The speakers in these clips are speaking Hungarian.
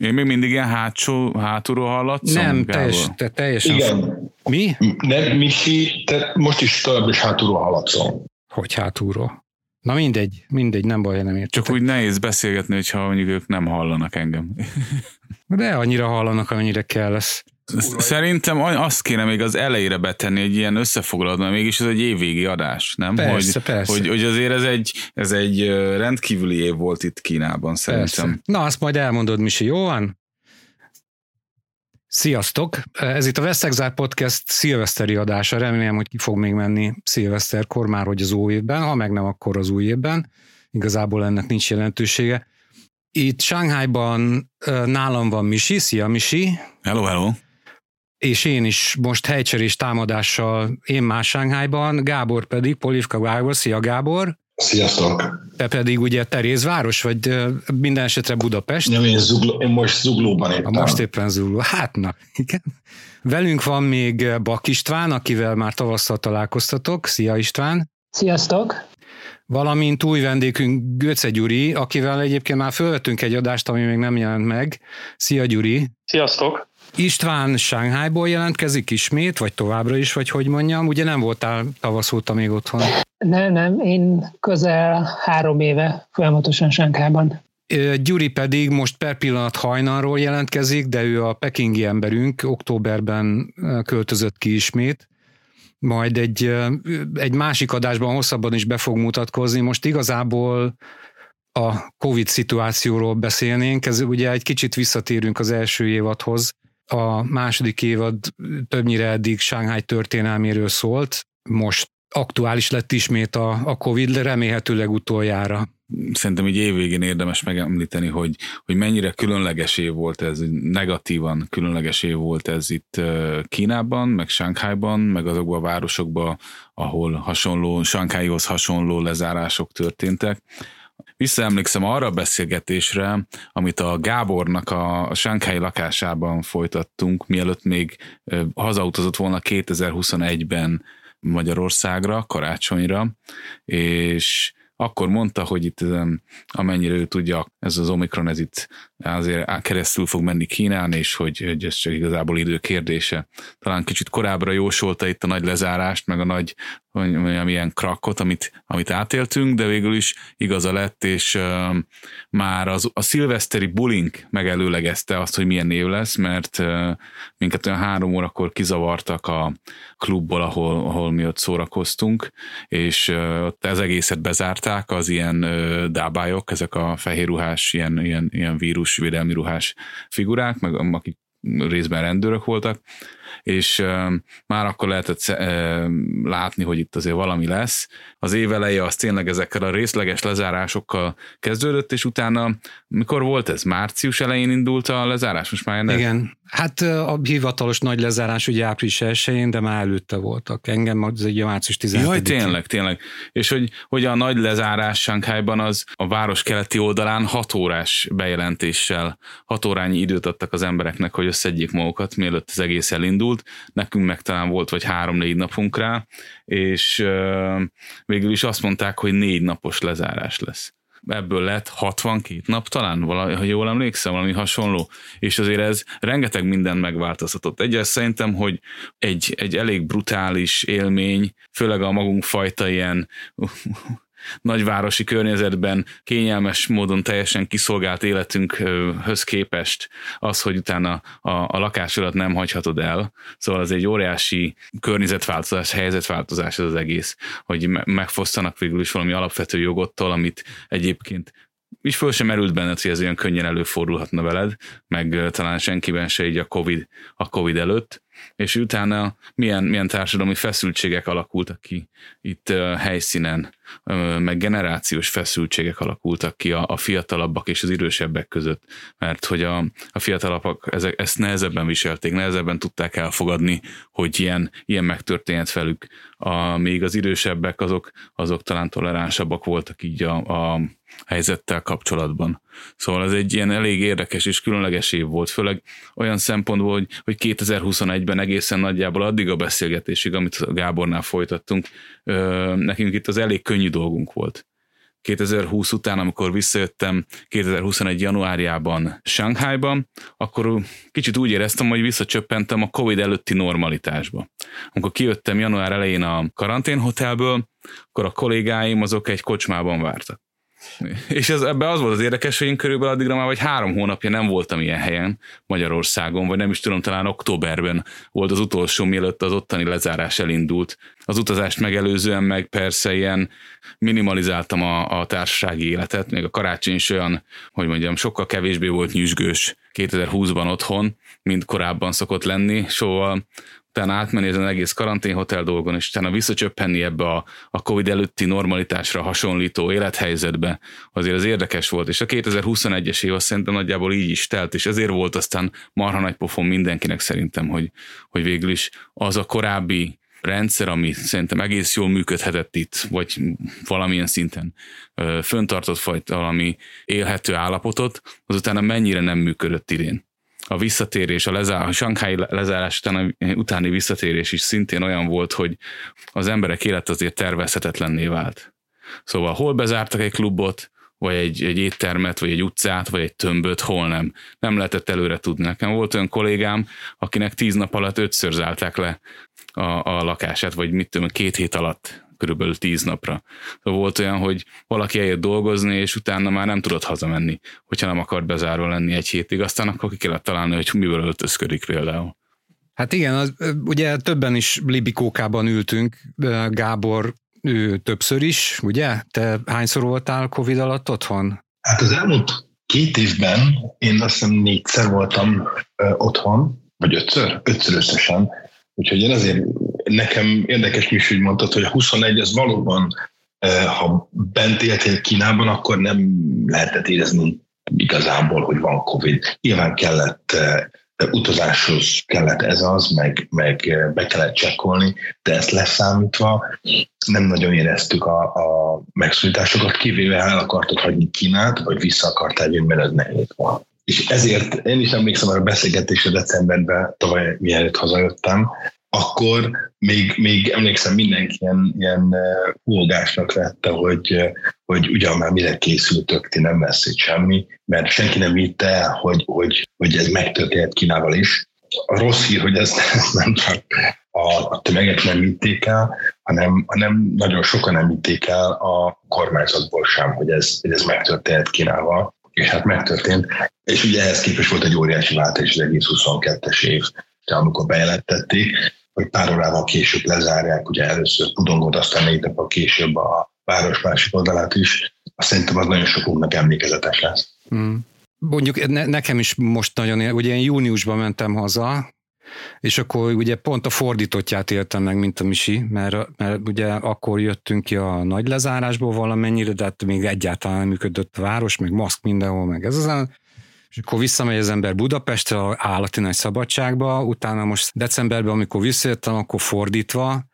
Én még mindig ilyen hátsó, hátulról hallatszom? Nem, teljes, te, teljesen. Igen. Mi? Nem, Misi, te most is tovább is hátulról hallatszol. Hogy hátulról? Na mindegy, mindegy, nem baj, nem ért. Csak úgy nehéz beszélgetni, hogyha mondjuk ők nem hallanak engem. De annyira hallanak, amennyire kell lesz. Szerintem azt kéne még az elejére betenni egy ilyen összefoglalót, mert mégis ez egy évvégi adás, nem? Persze, hogy, persze. Hogy, hogy azért ez egy, ez egy rendkívüli év volt itt Kínában, szerintem. Persze. Na, azt majd elmondod, Misi, jó van? Sziasztok! Ez itt a Vesztegzár Podcast szilveszteri adása. Remélem, hogy ki fog még menni szilveszterkor már, hogy az új évben, ha meg nem, akkor az új évben. Igazából ennek nincs jelentősége. Itt Shanghaiban ö, nálam van Misi. Szia, Misi! Hello, hello! És én is most helycserés támadással, én más Sánghájban, Gábor pedig, Polivka Gábor, szia Gábor, Sziasztok! te pedig ugye Terézváros, vagy minden esetre Budapest. Nem, én, zugló, én most zuglóban A éppen. most éppen Zugló. Hát na, igen. Velünk van még Bak István, akivel már tavasszal találkoztatok. Szia István! Sziasztok! Valamint új vendégünk Göce Gyuri, akivel egyébként már fölvettünk egy adást, ami még nem jelent meg. Szia Gyuri! Sziasztok! István Shanghaiból jelentkezik ismét, vagy továbbra is, vagy hogy mondjam, ugye nem voltál tavasz óta még otthon. Nem, nem, én közel három éve folyamatosan Sánkában. Ö, Gyuri pedig most per pillanat hajnalról jelentkezik, de ő a pekingi emberünk, októberben költözött ki ismét, majd egy, egy másik adásban hosszabban is be fog mutatkozni. Most igazából a Covid szituációról beszélnénk, ez ugye egy kicsit visszatérünk az első évadhoz. A második évad többnyire eddig Shanghai történelméről szólt, most aktuális lett ismét a, a Covid, remélhetőleg utoljára. Szerintem így évvégén érdemes megemlíteni, hogy, hogy mennyire különleges év volt ez, negatívan különleges év volt ez itt Kínában, meg Shanghaiban, meg azokban a városokban, ahol hasonló, Shanghaihoz hasonló lezárások történtek. Visszaemlékszem arra a beszélgetésre, amit a Gábornak a Shanghai lakásában folytattunk, mielőtt még hazautazott volna 2021-ben Magyarországra, karácsonyra, és akkor mondta, hogy itt amennyire ő tudja, ez az Omikron, ez itt azért keresztül fog menni Kínán, és hogy, hogy ez csak igazából idő kérdése. Talán kicsit korábbra jósolta itt a nagy lezárást, meg a nagy mondjam, ilyen krakkot, amit, amit átéltünk, de végül is igaza lett, és uh, már az, a szilveszteri bullying megelőlegezte azt, hogy milyen név lesz, mert uh, minket olyan három órakor kizavartak a klubból, ahol, ahol mi ott szórakoztunk, és uh, ott az egészet bezárták, az ilyen uh, dábályok, ezek a fehér ruhás, ilyen, ilyen, vírusvédelmi ruhás figurák, meg akik részben rendőrök voltak, és már akkor lehetett látni, hogy itt azért valami lesz. Az év eleje az tényleg ezekkel a részleges lezárásokkal kezdődött, és utána, mikor volt ez? Március elején indult a lezárás? Most már ennek? Igen, hát a hivatalos nagy lezárás ugye április 1 de már előtte voltak. Engem az egy március 17 Jaj, tényleg, tényleg. És hogy, hogy a nagy lezárás Shanghaiban az a város keleti oldalán hat órás bejelentéssel, hat órányi időt adtak az embereknek, hogy összedjék magukat, mielőtt az egész elindult. Nekünk meg talán volt vagy három-négy napunk rá, és végül is azt mondták, hogy négy napos lezárás lesz ebből lett 62 nap talán, valami, ha jól emlékszem, valami hasonló, és azért ez rengeteg minden megváltoztatott. Egyes szerintem, hogy egy, egy elég brutális élmény, főleg a magunk fajta ilyen nagyvárosi környezetben kényelmes módon teljesen kiszolgált életünkhöz képest az, hogy utána a, a lakásodat nem hagyhatod el. Szóval az egy óriási környezetváltozás, helyzetváltozás ez az egész, hogy me- megfosztanak végül is valami alapvető jogottól, amit egyébként is föl sem merült benned, hogy ez olyan könnyen előfordulhatna veled, meg talán senkiben se így a COVID, a COVID előtt, és utána milyen, milyen társadalmi feszültségek alakultak ki itt helyszínen, meg generációs feszültségek alakultak ki a, a fiatalabbak és az idősebbek között, mert hogy a, a fiatalabbak ezek, ezt nehezebben viselték, nehezebben tudták elfogadni, hogy ilyen, ilyen megtörténhet velük, a, még az idősebbek azok, azok talán toleránsabbak voltak így a, a helyzettel kapcsolatban. Szóval ez egy ilyen elég érdekes és különleges év volt, főleg olyan szempontból, hogy, hogy 2021-ben egészen nagyjából addig a beszélgetésig, amit Gábornál folytattunk, ö, nekünk itt az elég könnyű dolgunk volt. 2020 után, amikor visszajöttem 2021 januárjában Shanghaiban, akkor kicsit úgy éreztem, hogy visszacsöppentem a Covid előtti normalitásba. Amikor kijöttem január elején a karanténhotelből, akkor a kollégáim azok egy kocsmában vártak. És ez, ebbe az volt az érdekes, hogy én körülbelül addigra már vagy három hónapja nem voltam ilyen helyen Magyarországon, vagy nem is tudom, talán októberben volt az utolsó, mielőtt az ottani lezárás elindult. Az utazást megelőzően meg persze ilyen minimalizáltam a, a társasági életet, még a karácsony is olyan, hogy mondjam, sokkal kevésbé volt nyüzsgős 2020-ban otthon, mint korábban szokott lenni, szóval utána átmenni ezen egész karanténhotel dolgon, és utána visszacsöppenni ebbe a, a Covid előtti normalitásra hasonlító élethelyzetbe, azért az érdekes volt, és a 2021-es év azt szerintem nagyjából így is telt, és ezért volt aztán marha nagy pofon mindenkinek szerintem, hogy, hogy végül is az a korábbi rendszer, ami szerintem egész jól működhetett itt, vagy valamilyen szinten föntartott fajta valami élhető állapotot, azután mennyire nem működött idén a visszatérés, a, lezár, a Shanghai lezárás után, utáni visszatérés is szintén olyan volt, hogy az emberek élet azért tervezhetetlenné vált. Szóval hol bezártak egy klubot, vagy egy, egy éttermet, vagy egy utcát, vagy egy tömböt, hol nem. Nem lehetett előre tudni. Nekem volt olyan kollégám, akinek tíz nap alatt ötször zárták le a, a lakását, vagy mit tudom, két hét alatt körülbelül tíz napra. Szóval volt olyan, hogy valaki eljött dolgozni, és utána már nem tudott hazamenni, hogyha nem akart bezárva lenni egy hétig, aztán akkor ki kellett találni, hogy miből öltözködik például. Hát igen, az, ugye többen is Libikókában ültünk, Gábor ő többször is, ugye? Te hányszor voltál Covid alatt otthon? Hát az elmúlt két évben én azt hiszem négyszer voltam ö, otthon, vagy ötször, ötször összesen, úgyhogy én azért nekem érdekes is, hogy mondtad, hogy a 21 az valóban, ha bent éltél Kínában, akkor nem lehetett érezni igazából, hogy van Covid. Nyilván kellett utazáshoz kellett ez az, meg, meg be kellett csekkolni, de ezt leszámítva nem nagyon éreztük a, a megszólításokat, kivéve el akartad hagyni Kínát, vagy vissza akartál jönni, mert ez nehéz volt. És ezért én is emlékszem arra a beszélgetésre decemberben, tavaly mielőtt hazajöttem, akkor még, még emlékszem mindenki ilyen, ilyen húgásnak vette, hogy, hogy ugyan már mire készültök, ti nem lesz itt semmi, mert senki nem vitte el, hogy, hogy, hogy ez megtörténhet Kínával is. A rossz hír, hogy ezt nem csak a, a tömegek nem vitték el, hanem, hanem nagyon sokan nem vitték el a kormányzatból sem, hogy ez, hogy ez megtörténhet Kínával és hát megtörtént. És ugye ehhez képest volt egy óriási váltás az egész 22-es év, amikor bejelentették, hogy pár órával később lezárják, ugye először Pudongot, aztán négy nappal később a város másik oldalát is. Azt szerintem az nagyon sokunknak emlékezetes lesz. Hmm. Mondjuk ne, nekem is most nagyon, ugye én júniusban mentem haza, és akkor ugye pont a fordítottját éltem meg, mint a Misi, mert, mert ugye akkor jöttünk ki a nagy lezárásból valamennyire, de hát még egyáltalán nem működött a város, meg maszk mindenhol, meg ez az és akkor visszamegy az ember Budapestre, a állati nagy szabadságba, utána most decemberben, amikor visszajöttem, akkor fordítva.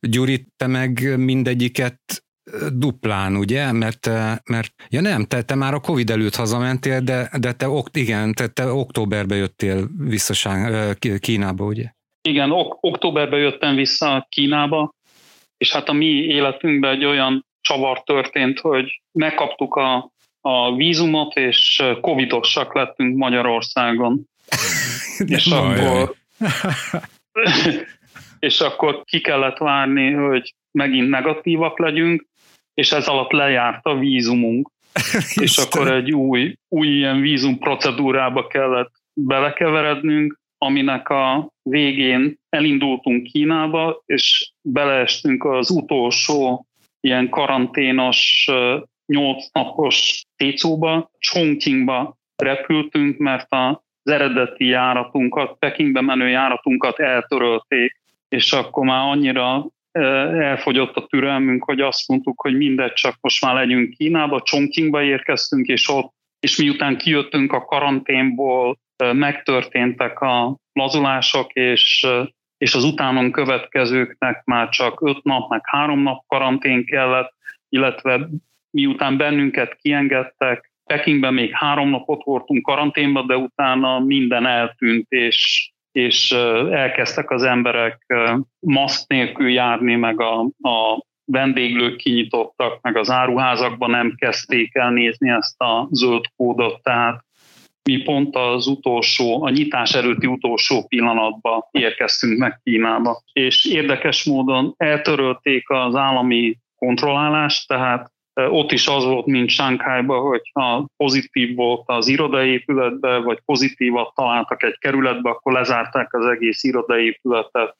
Gyuri, te meg mindegyiket duplán, ugye? Mert, mert ja nem, te, te már a Covid előtt hazamentél, de, de te, igen, te, te októberben jöttél vissza Kínába, ugye? Igen, ok- októberben jöttem vissza Kínába, és hát a mi életünkben egy olyan csavar történt, hogy megkaptuk a a vízumot, és covidosak lettünk Magyarországon. és akkor, és akkor ki kellett várni, hogy megint negatívak legyünk, és ez alatt lejárt a vízumunk. és akkor egy új, új ilyen vízum procedúrába kellett belekeverednünk, aminek a végén elindultunk Kínába, és beleestünk az utolsó ilyen karanténos 8 napos Técóba, Chongqingba repültünk, mert az eredeti járatunkat, Pekingbe menő járatunkat eltörölték, és akkor már annyira elfogyott a türelmünk, hogy azt mondtuk, hogy mindegy, csak most már legyünk Kínába, Chongqingba érkeztünk, és ott, és miután kijöttünk a karanténból, megtörténtek a lazulások, és, és az utánon következőknek már csak öt nap, meg három nap karantén kellett, illetve miután bennünket kiengedtek, Pekingben még három napot voltunk karanténban, de utána minden eltűnt, és, és elkezdtek az emberek maszk nélkül járni, meg a, a vendéglők kinyitottak, meg az áruházakban nem kezdték el nézni ezt a zöld kódot, tehát mi pont az utolsó, a nyitás előtti utolsó pillanatban érkeztünk meg Kínába. És érdekes módon eltörölték az állami kontrollálást, tehát ott is az volt, mint Sánkhájban, hogy ha pozitív volt az irodaépületbe, vagy pozitívat találtak egy kerületbe, akkor lezárták az egész irodaépületet,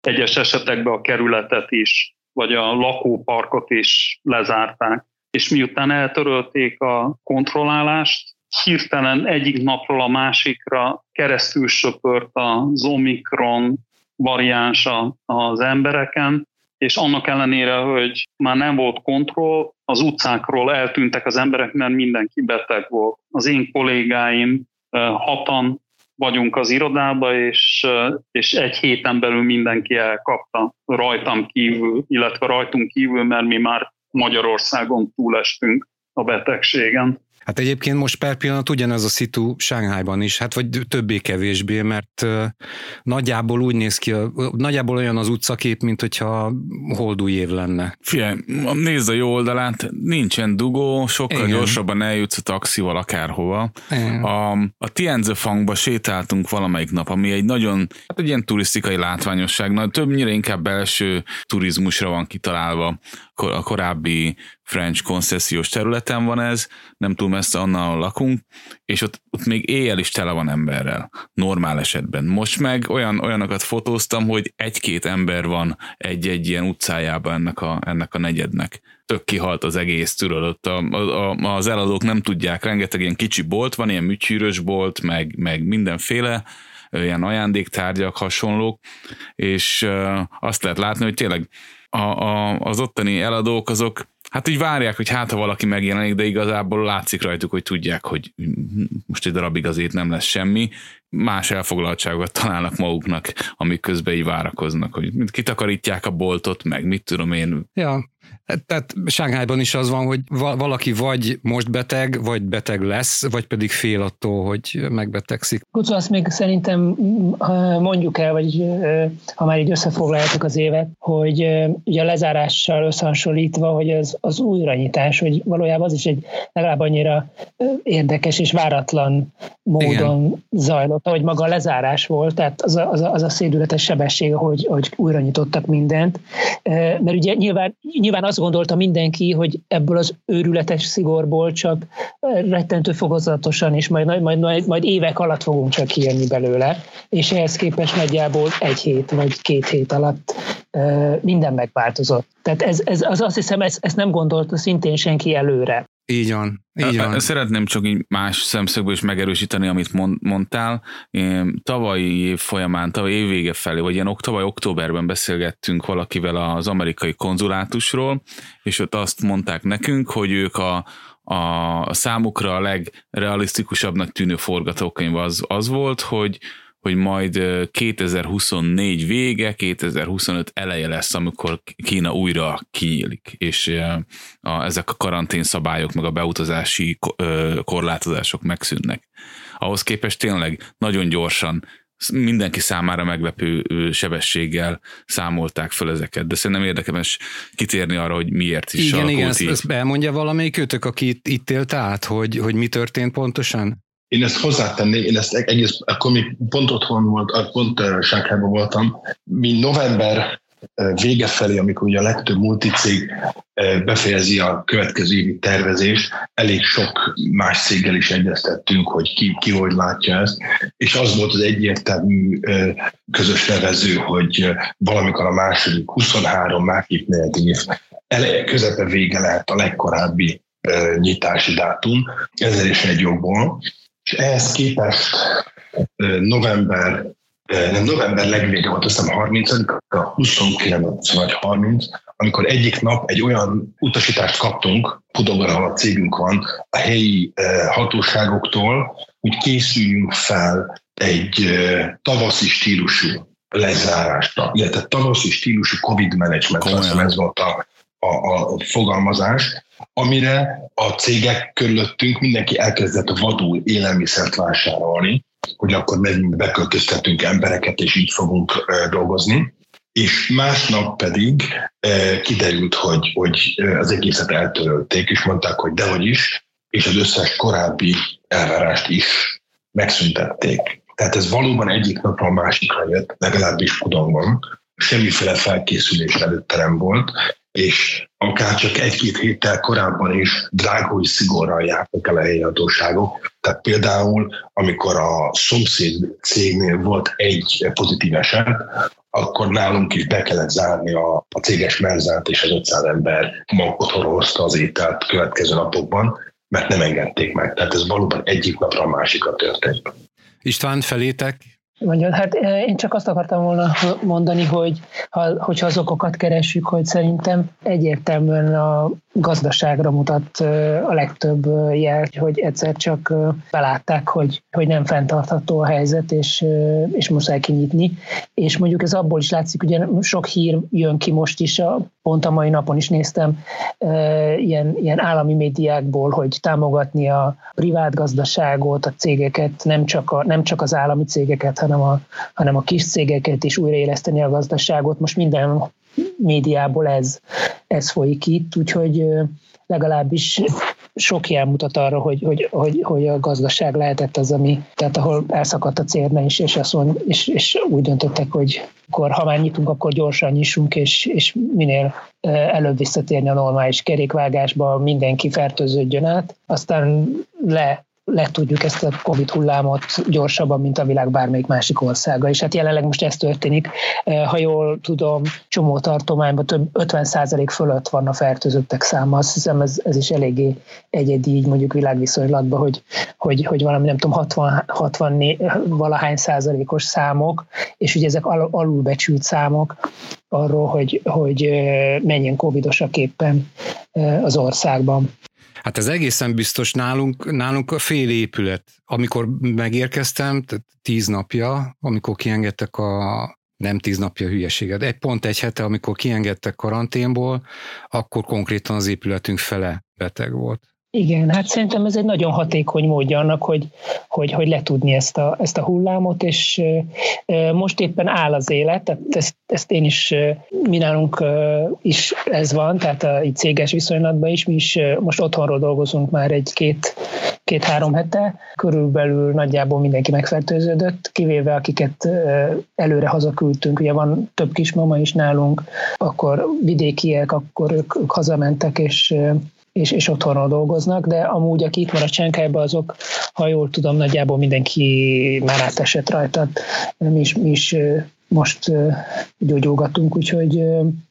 egyes esetekben a kerületet is, vagy a lakóparkot is lezárták. És miután eltörölték a kontrollálást, hirtelen egyik napról a másikra keresztül söpört az Omikron variánsa az embereken, és annak ellenére, hogy már nem volt kontroll, az utcákról eltűntek az emberek, mert mindenki beteg volt. Az én kollégáim hatan vagyunk az irodába, és, és egy héten belül mindenki elkapta rajtam kívül, illetve rajtunk kívül, mert mi már Magyarországon túlestünk a betegségen. Hát egyébként most per pillanat ugyanez a szitu Sánghányban is, hát vagy többé-kevésbé, mert nagyjából úgy néz ki, nagyjából olyan az utcakép, mint hogyha holdúj év lenne. Figyelj, nézd a jó oldalát, nincsen dugó, sokkal Igen. gyorsabban eljutsz a taxival akárhova. Igen. A, a Tianzefangba sétáltunk valamelyik nap, ami egy nagyon, hát egy ilyen turisztikai látványosság, na, többnyire inkább belső turizmusra van kitalálva a korábbi French koncesziós területen van ez, nem túl messze annál lakunk, és ott, ott még éjjel is tele van emberrel, normál esetben. Most meg olyan, olyanokat fotóztam, hogy egy-két ember van egy-egy ilyen utcájában ennek a, ennek a negyednek. Tök kihalt az egész, tudod, ott a, a, az eladók nem tudják, rengeteg ilyen kicsi bolt van, ilyen műtyűrös bolt, meg, meg mindenféle, ilyen ajándéktárgyak, hasonlók, és azt lehet látni, hogy tényleg a, a, az ottani eladók azok hát úgy várják, hogy hát ha valaki megjelenik, de igazából látszik rajtuk, hogy tudják, hogy most egy darabig azért nem lesz semmi. Más elfoglaltságokat találnak maguknak, amik közben így várakoznak, hogy kitakarítják a boltot, meg mit tudom én. Ja, tehát Sánghájban is az van, hogy valaki vagy most beteg, vagy beteg lesz, vagy pedig fél attól, hogy megbetegszik. Kucu, azt még szerintem mondjuk el, vagy ha már így összefoglaljátok az évet, hogy ugye a lezárással összehasonlítva, hogy az, az újranyitás, hogy valójában az is egy legalább annyira érdekes és váratlan módon Igen. zajlott, hogy maga a lezárás volt, tehát az a, az a, az a szédületes sebesség, hogy, hogy újra nyitottak mindent. Mert ugye nyilván, nyilván azt gondolta mindenki, hogy ebből az őrületes szigorból csak rettentő fokozatosan, és majd, majd, majd, majd évek alatt fogunk csak kijönni belőle, és ehhez képest nagyjából egy hét vagy két hét alatt minden megváltozott. Tehát ez, ez az azt hiszem, ezt, ezt nem gondolta szintén senki előre. Így van. Így van. Szeretném csak így más szemszögből is megerősíteni, amit mondtál. Én tavalyi év folyamán, tavaly év vége felé, vagy ilyen tavaly októberben beszélgettünk valakivel az amerikai konzulátusról, és ott azt mondták nekünk, hogy ők a, a számukra a legrealisztikusabbnak tűnő forgatókönyv az, az volt, hogy hogy majd 2024 vége, 2025 eleje lesz, amikor Kína újra kinyílik, és a, ezek a karantén szabályok, meg a beutazási korlátozások megszűnnek. Ahhoz képest tényleg nagyon gyorsan mindenki számára meglepő sebességgel számolták fel ezeket, de szerintem érdemes kitérni arra, hogy miért is Igen, igen, ezt, ezt elmondja valamelyik őtök, aki itt, itt élt át, hogy, hogy mi történt pontosan? Én ezt hozzátenném, én ezt egész, akkor mi pont otthon volt, pont Sákhában voltam, mi november vége felé, amikor ugye a legtöbb multicég befejezi a következő évi tervezést, elég sok más céggel is egyeztettünk, hogy ki, ki hogy látja ezt, és az volt az egyértelmű közös nevező, hogy valamikor a második 23, második negyedik év eleje, közepe vége lehet a legkorábbi nyitási dátum, ezzel is egy jogból, és ehhez képest november, nem november legvége volt, azt hiszem 30 a 29 vagy 30, amikor egyik nap egy olyan utasítást kaptunk, Pudogar a cégünk van, a helyi hatóságoktól, hogy készüljünk fel egy tavaszi stílusú lezárásra, illetve tavaszi stílusú COVID management, azt ez volt a, a, a fogalmazás, amire a cégek körülöttünk mindenki elkezdett vadul élelmiszert vásárolni, hogy akkor megyünk, beköltöztetünk embereket, és így fogunk dolgozni. és másnap pedig kiderült, hogy, hogy az egészet eltörölték, és mondták, hogy dehogy is, és az összes korábbi elvárást is megszüntették. Tehát ez valóban egyik napról a másikra jött, legalábbis Kudongban. Semmiféle felkészülés előtte nem volt, és akár csak egy-két héttel korábban is drágói szigorral jártak el a helyi hatóságok. Tehát például, amikor a szomszéd cégnél volt egy pozitív eset, akkor nálunk is be kellett zárni a, a céges merzát, és az 500 ember otthonról hozta az ételt következő napokban, mert nem engedték meg. Tehát ez valóban egyik napra a másikra történt. István, felétek Mondja, hát eh, én csak azt akartam volna mondani, hogy ha, hogyha az okokat keressük, hogy szerintem egyértelműen a gazdaságra mutat eh, a legtöbb eh, jel, hogy egyszer csak belátták, hogy, hogy nem fenntartható a helyzet, és, és muszáj kinyitni. És mondjuk ez abból is látszik, ugye sok hír jön ki most is, a, pont a mai napon is néztem ilyen, ilyen állami médiákból, hogy támogatni a privát gazdaságot, a cégeket, nem csak, a, nem csak az állami cégeket, hanem a, hanem a kis cégeket is újraéleszteni a gazdaságot. Most minden médiából ez, ez folyik itt, úgyhogy legalábbis sok jel mutat arra, hogy, hogy, hogy, hogy a gazdaság lehetett az, ami, tehát ahol elszakadt a cérne is, és, azt mond, és, és úgy döntöttek, hogy akkor, ha már nyitunk, akkor gyorsan nyissunk, és, és minél előbb visszatérni a normális kerékvágásba, mindenki fertőződjön át. Aztán le le tudjuk ezt a Covid hullámot gyorsabban, mint a világ bármelyik másik országa. És hát jelenleg most ez történik. Eh, ha jól tudom, csomó tartományban több 50% fölött van a fertőzöttek száma. Azt hiszem ez, ez is eléggé egyedi így mondjuk világviszonylatban, hogy, hogy, hogy valami nem tudom 60, 60 valahány százalékos számok, és ugye ezek al, alulbecsült számok arról, hogy, hogy eh, menjen covidosak éppen eh, az országban. Hát ez egészen biztos nálunk, nálunk a fél épület. Amikor megérkeztem, tehát tíz napja, amikor kiengedtek a nem tíz napja hülyeséget, egy pont egy hete, amikor kiengedtek karanténból, akkor konkrétan az épületünk fele beteg volt. Igen, hát szerintem ez egy nagyon hatékony módja annak, hogy, hogy, hogy letudni ezt a, ezt a hullámot, és most éppen áll az élet, tehát ezt, ezt én is, mi nálunk is ez van, tehát a így céges viszonylatban is, mi is most otthonról dolgozunk már egy-két két-három hete, körülbelül nagyjából mindenki megfertőződött, kivéve akiket előre hazaküldtünk, ugye van több kismama is nálunk, akkor vidékiek, akkor ők, ők hazamentek, és és, és otthonról dolgoznak, de amúgy, aki itt marad Csenkályban, azok, ha jól tudom, nagyjából mindenki már átesett rajta. Mi is, mi is most gyógyulgatunk, úgyhogy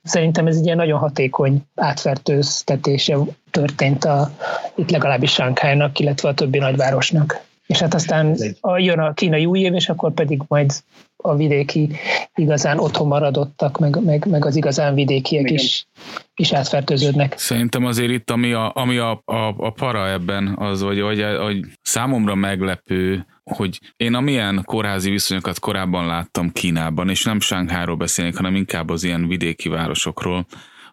szerintem ez egy ilyen nagyon hatékony átfertőztetése történt a, itt legalábbis Sánkhájnak, illetve a többi nagyvárosnak. És hát aztán a, jön a kínai új év, és akkor pedig majd a vidéki igazán otthon maradottak, meg, meg, meg az igazán vidékiek Igen. is, is átfertőződnek. Szerintem azért itt, ami a, ami a, a, a para ebben, az, hogy, hogy, hogy számomra meglepő, hogy én amilyen kórházi viszonyokat korábban láttam Kínában, és nem Sánkháról beszélnék, hanem inkább az ilyen vidéki városokról,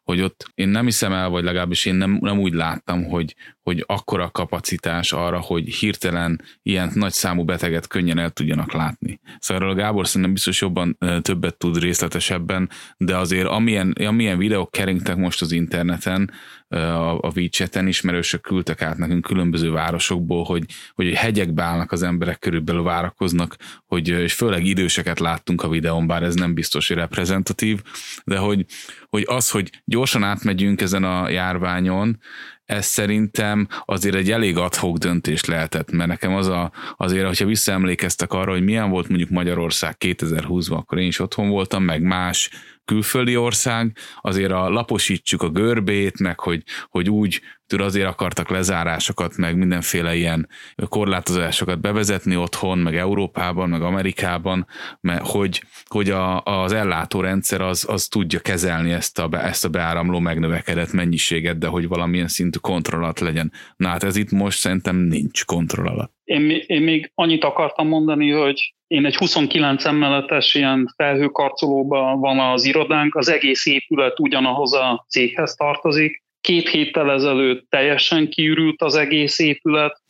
hogy ott én nem hiszem el, vagy legalábbis én nem, nem úgy láttam, hogy, hogy akkora kapacitás arra, hogy hirtelen ilyen nagy számú beteget könnyen el tudjanak látni. Szóval erről Gábor szerintem biztos jobban többet tud részletesebben, de azért amilyen, amilyen videók keringtek most az interneten, a, a WeChat-en ismerősök küldtek át nekünk különböző városokból, hogy, hogy hegyekbe állnak az emberek, körülbelül várakoznak, hogy, és főleg időseket láttunk a videón, bár ez nem biztos, hogy reprezentatív, de hogy, hogy az, hogy gyorsan átmegyünk ezen a járványon, ez szerintem azért egy elég adhok döntés lehetett, mert nekem az a, azért, hogyha visszaemlékeztek arra, hogy milyen volt mondjuk Magyarország 2020-ban, akkor én is otthon voltam, meg más külföldi ország, azért a laposítsuk a görbét, meg hogy, hogy úgy tőle azért akartak lezárásokat, meg mindenféle ilyen korlátozásokat bevezetni otthon, meg Európában, meg Amerikában, mert hogy, hogy a, az ellátórendszer az, az tudja kezelni ezt a, ezt a beáramló megnövekedett mennyiséget, de hogy valamilyen szintű kontrollat legyen. Na hát ez itt most szerintem nincs kontrollat. Én, én még annyit akartam mondani, hogy én egy 29 emeletes ilyen felhőkarcolóban van az irodánk, az egész épület ugyanahoz a céghez tartozik. Két héttel ezelőtt teljesen kiürült az egész épület,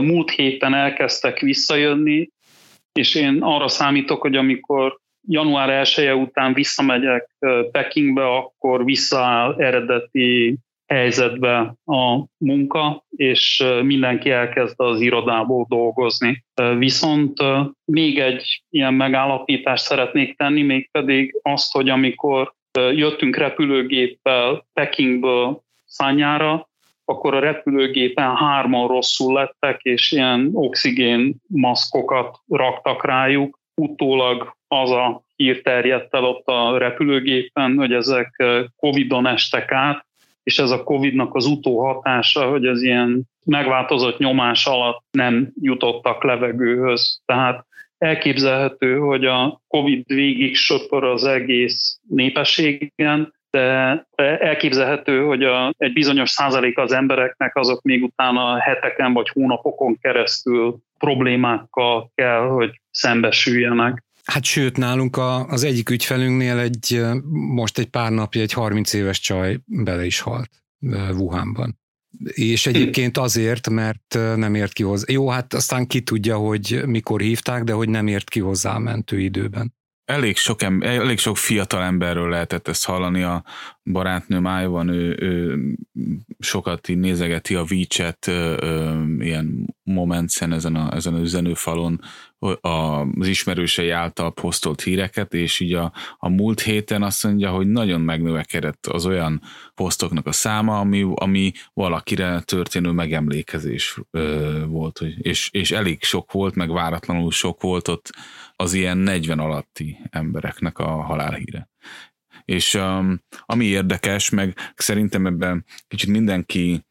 múlt héten elkezdtek visszajönni, és én arra számítok, hogy amikor január 1 -e után visszamegyek Pekingbe, akkor visszaáll eredeti helyzetbe a munka, és mindenki elkezd az irodából dolgozni. Viszont még egy ilyen megállapítást szeretnék tenni, mégpedig azt, hogy amikor jöttünk repülőgéppel Pekingből Szányára, akkor a repülőgépen hárman rosszul lettek, és ilyen oxigén maszkokat raktak rájuk. Utólag az a hír terjedt el ott a repülőgépen, hogy ezek Covid-on estek át, és ez a Covid-nak az utóhatása, hogy az ilyen megváltozott nyomás alatt nem jutottak levegőhöz. Tehát elképzelhető, hogy a Covid végig söpör az egész népességen, de elképzelhető, hogy a, egy bizonyos százalék az embereknek azok még utána heteken vagy hónapokon keresztül problémákkal kell, hogy szembesüljenek. Hát sőt, nálunk a, az egyik ügyfelünknél egy, most egy pár napja egy 30 éves csaj bele is halt Wuhanban. És egyébként azért, mert nem ért ki hozzá. Jó, hát aztán ki tudja, hogy mikor hívták, de hogy nem ért ki hozzá a mentőidőben elég sok, elég sok fiatal emberről lehetett ezt hallani, a barátnőm Ájvan, ő, ő sokat így nézegeti a WeChat ilyen momentszen ezen, a, ezen az üzenőfalon az ismerősei által posztolt híreket, és így a, a múlt héten azt mondja, hogy nagyon megnövekedett az olyan posztoknak a száma, ami, ami valakire történő megemlékezés ö, volt, és, és elég sok volt, meg váratlanul sok volt ott az ilyen 40 alatti embereknek a halálhíre. És um, ami érdekes, meg szerintem ebben kicsit mindenki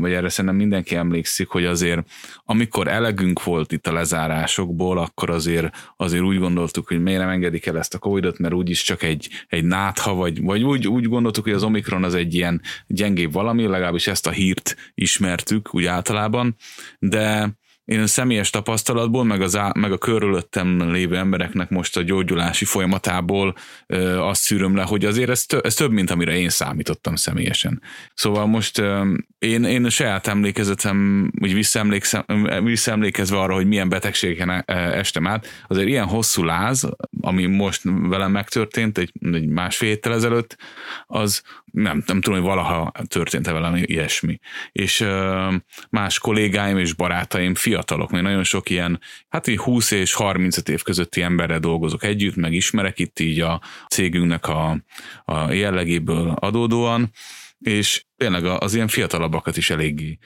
vagy erre szerintem mindenki emlékszik, hogy azért amikor elegünk volt itt a lezárásokból, akkor azért, azért úgy gondoltuk, hogy miért nem engedik el ezt a Covid-ot, mert úgyis csak egy, egy nátha, vagy, vagy úgy, úgy gondoltuk, hogy az Omikron az egy ilyen gyengébb valami, legalábbis ezt a hírt ismertük úgy általában, de én a személyes tapasztalatból, meg, az á, meg a körülöttem lévő embereknek most a gyógyulási folyamatából ö, azt szűröm le, hogy azért ez, tö, ez több, mint amire én számítottam személyesen. Szóval most ö, én, én a saját emlékezetem, úgy visszaemlékezve arra, hogy milyen betegségeken e, estem át, azért ilyen hosszú láz, ami most velem megtörtént egy, egy másfél héttel ezelőtt, az nem, nem tudom, hogy valaha történt-e velem ilyesmi. És ö, más kollégáim és barátaim, fiatalok, még nagyon sok ilyen, hát így 20 és 35 év közötti emberrel dolgozok együtt, meg ismerek itt így a cégünknek a, a jellegéből adódóan, és tényleg az ilyen fiatalabbakat is eléggé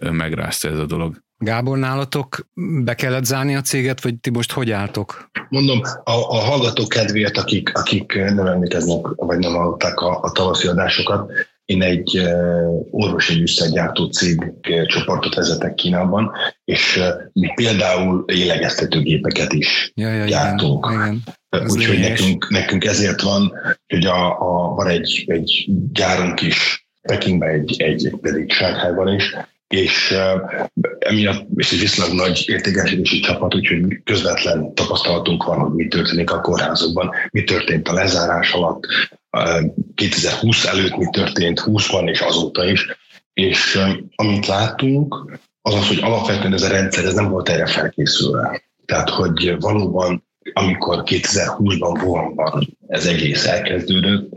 megrázta ez a dolog. Gábor, nálatok be kellett zárni a céget, vagy ti most hogy álltok? Mondom, a, a hallgatók kedvéért, akik, akik nem emlékeznek, vagy nem hallották a, a tavaszi adásokat, én egy uh, orvosi műszergyártó cég csoportot vezetek Kínában, és uh, mi például lélegeztetőgépeket is ja, ja, gyártunk. Igen, igen. Úgyhogy nekünk, nekünk ezért van, hogy a, a, van egy, egy gyárunk is Pekingben, egy, egy pedig Sághelyban is, és emiatt és egy viszonylag nagy értékesítési csapat, úgyhogy közvetlen tapasztalatunk van, hogy mi történik a kórházokban, mi történt a lezárás alatt, uh, 2020 előtt mi történt 20-ban és azóta is, és amit látunk, az az, hogy alapvetően ez a rendszer ez nem volt erre felkészülve. Tehát, hogy valóban amikor 2020-ban Wuhanban ez egész elkezdődött,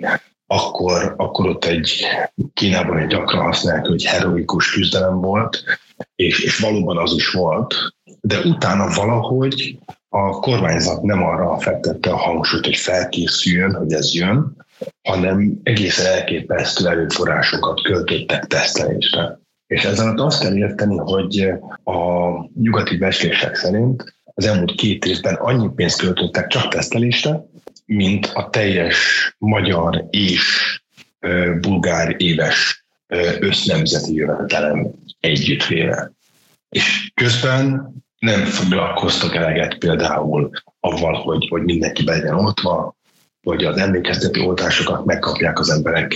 akkor, akkor ott egy Kínában egy gyakran használják, hogy heroikus küzdelem volt, és, és valóban az is volt, de utána valahogy a kormányzat nem arra fektette a hangsúlyt, hogy felkészüljön, hogy ez jön, hanem egészen elképesztő erőforrásokat költöttek tesztelésre. És ezzel azt kell érteni, hogy a nyugati beszélések szerint az elmúlt két évben annyi pénzt költöttek csak tesztelésre, mint a teljes magyar és bulgár éves össznemzeti jövedelem együttvéve. És közben nem foglalkoztak eleget például avval, hogy, hogy mindenki legyen oltva, vagy az emlékeztető oltásokat megkapják az emberek,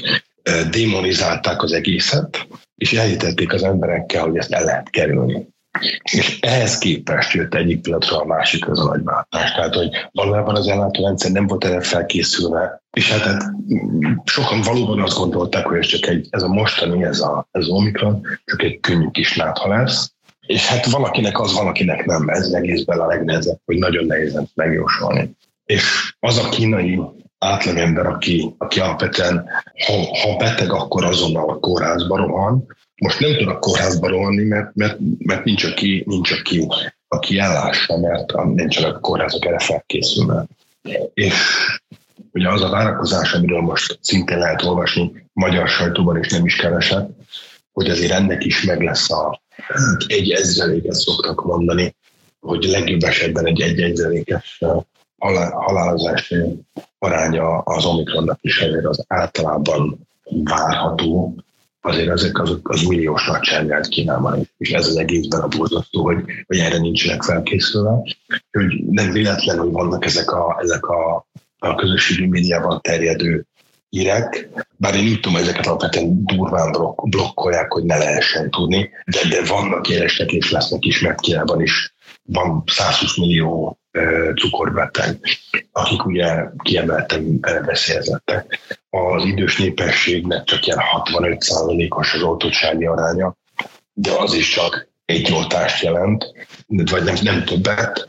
démonizálták az egészet, és elhitették az emberekkel, hogy ezt el lehet kerülni. És ehhez képest jött egyik pillanatra a másikhoz a nagyváltás. Tehát, hogy valójában az ellátórendszer nem volt erre felkészülve, és hát, hát sokan valóban azt gondolták, hogy ez csak egy, ez a mostani, ez a, ez a Omikron, csak egy könnyű kis nátha lesz, és hát valakinek az, valakinek nem, ez egészben a legnehezebb, hogy nagyon nehéz megjósolni. és az a kínai átlagember, aki, aki alapvetően, ha, ha beteg, akkor azonnal a kórházba rohan. Most nem tud a kórházba rohanni, mert, mert, mert nincs, aki, nincs aki, aki ellássa, mert nincsenek a kórházak erre felkészülve. És ugye az a várakozás, amiről most szintén lehet olvasni magyar sajtóban, és nem is keveset, hogy azért ennek is meg lesz a egy ezreléket szoktak mondani, hogy legjobb esetben egy egy ezrelékes halálozási aránya az Omikronnak is ezért az általában várható, azért ezek az, az milliós nagyságrend Kínában, és ez az egészben a borzasztó, hogy, hogy erre nincsenek felkészülve. Hogy nem véletlen, hogy vannak ezek a, ezek a, a közösségi médiában terjedő hírek, bár én úgy tudom, ezeket alapvetően durván blokkolják, hogy ne lehessen tudni, de, de vannak élesek és lesznek is, mert Kínában is van 120 millió cukorbeteg, akik ugye kiemelten veszélyezettek. Az idős népességnek csak ilyen 65%-os az oltottsági aránya, de az is csak egy oltást jelent, vagy nem, nem többet,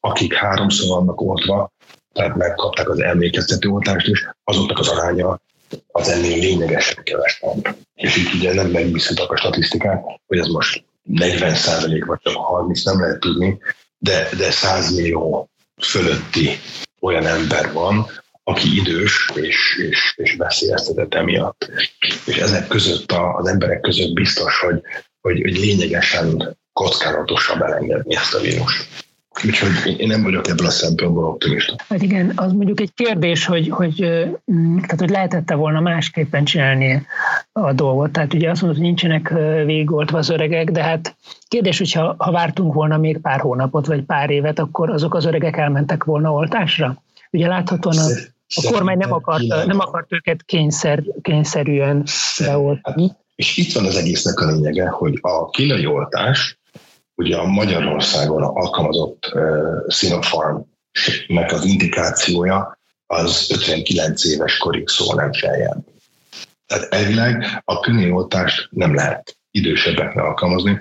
akik háromszor vannak oltva, tehát megkapták az emlékeztető oltást is, azoknak az aránya az ennél lényegesen kevesebb. És így ugye nem megbízhatok a statisztikák, hogy ez most 40 százalék vagy csak 30, nem lehet tudni, de, de 100 millió fölötti olyan ember van, aki idős és, és, és veszélyeztetett emiatt. És ezek között, a, az emberek között biztos, hogy, hogy, hogy lényegesen kockázatosabb elengedni ezt a vírust. Úgyhogy én nem vagyok ebből a szempontból optimista. Hát igen, az mondjuk egy kérdés, hogy, hogy, tehát, hogy lehetette volna másképpen csinálni a dolgot. Tehát ugye azt mondod, hogy nincsenek végigoltva az öregek, de hát kérdés, hogyha ha vártunk volna még pár hónapot vagy pár évet, akkor azok az öregek elmentek volna oltásra? Ugye láthatóan a, a kormány nem akart, nem akart őket kényszer, kényszerűen beoltani. És itt van az egésznek a lényege, hogy a kínai oltás ugye a Magyarországon alkalmazott uh, Sinopharm-nek az indikációja az 59 éves korig szól nem feljebb. Tehát elvileg a könnyoltást nem lehet idősebbeknek alkalmazni.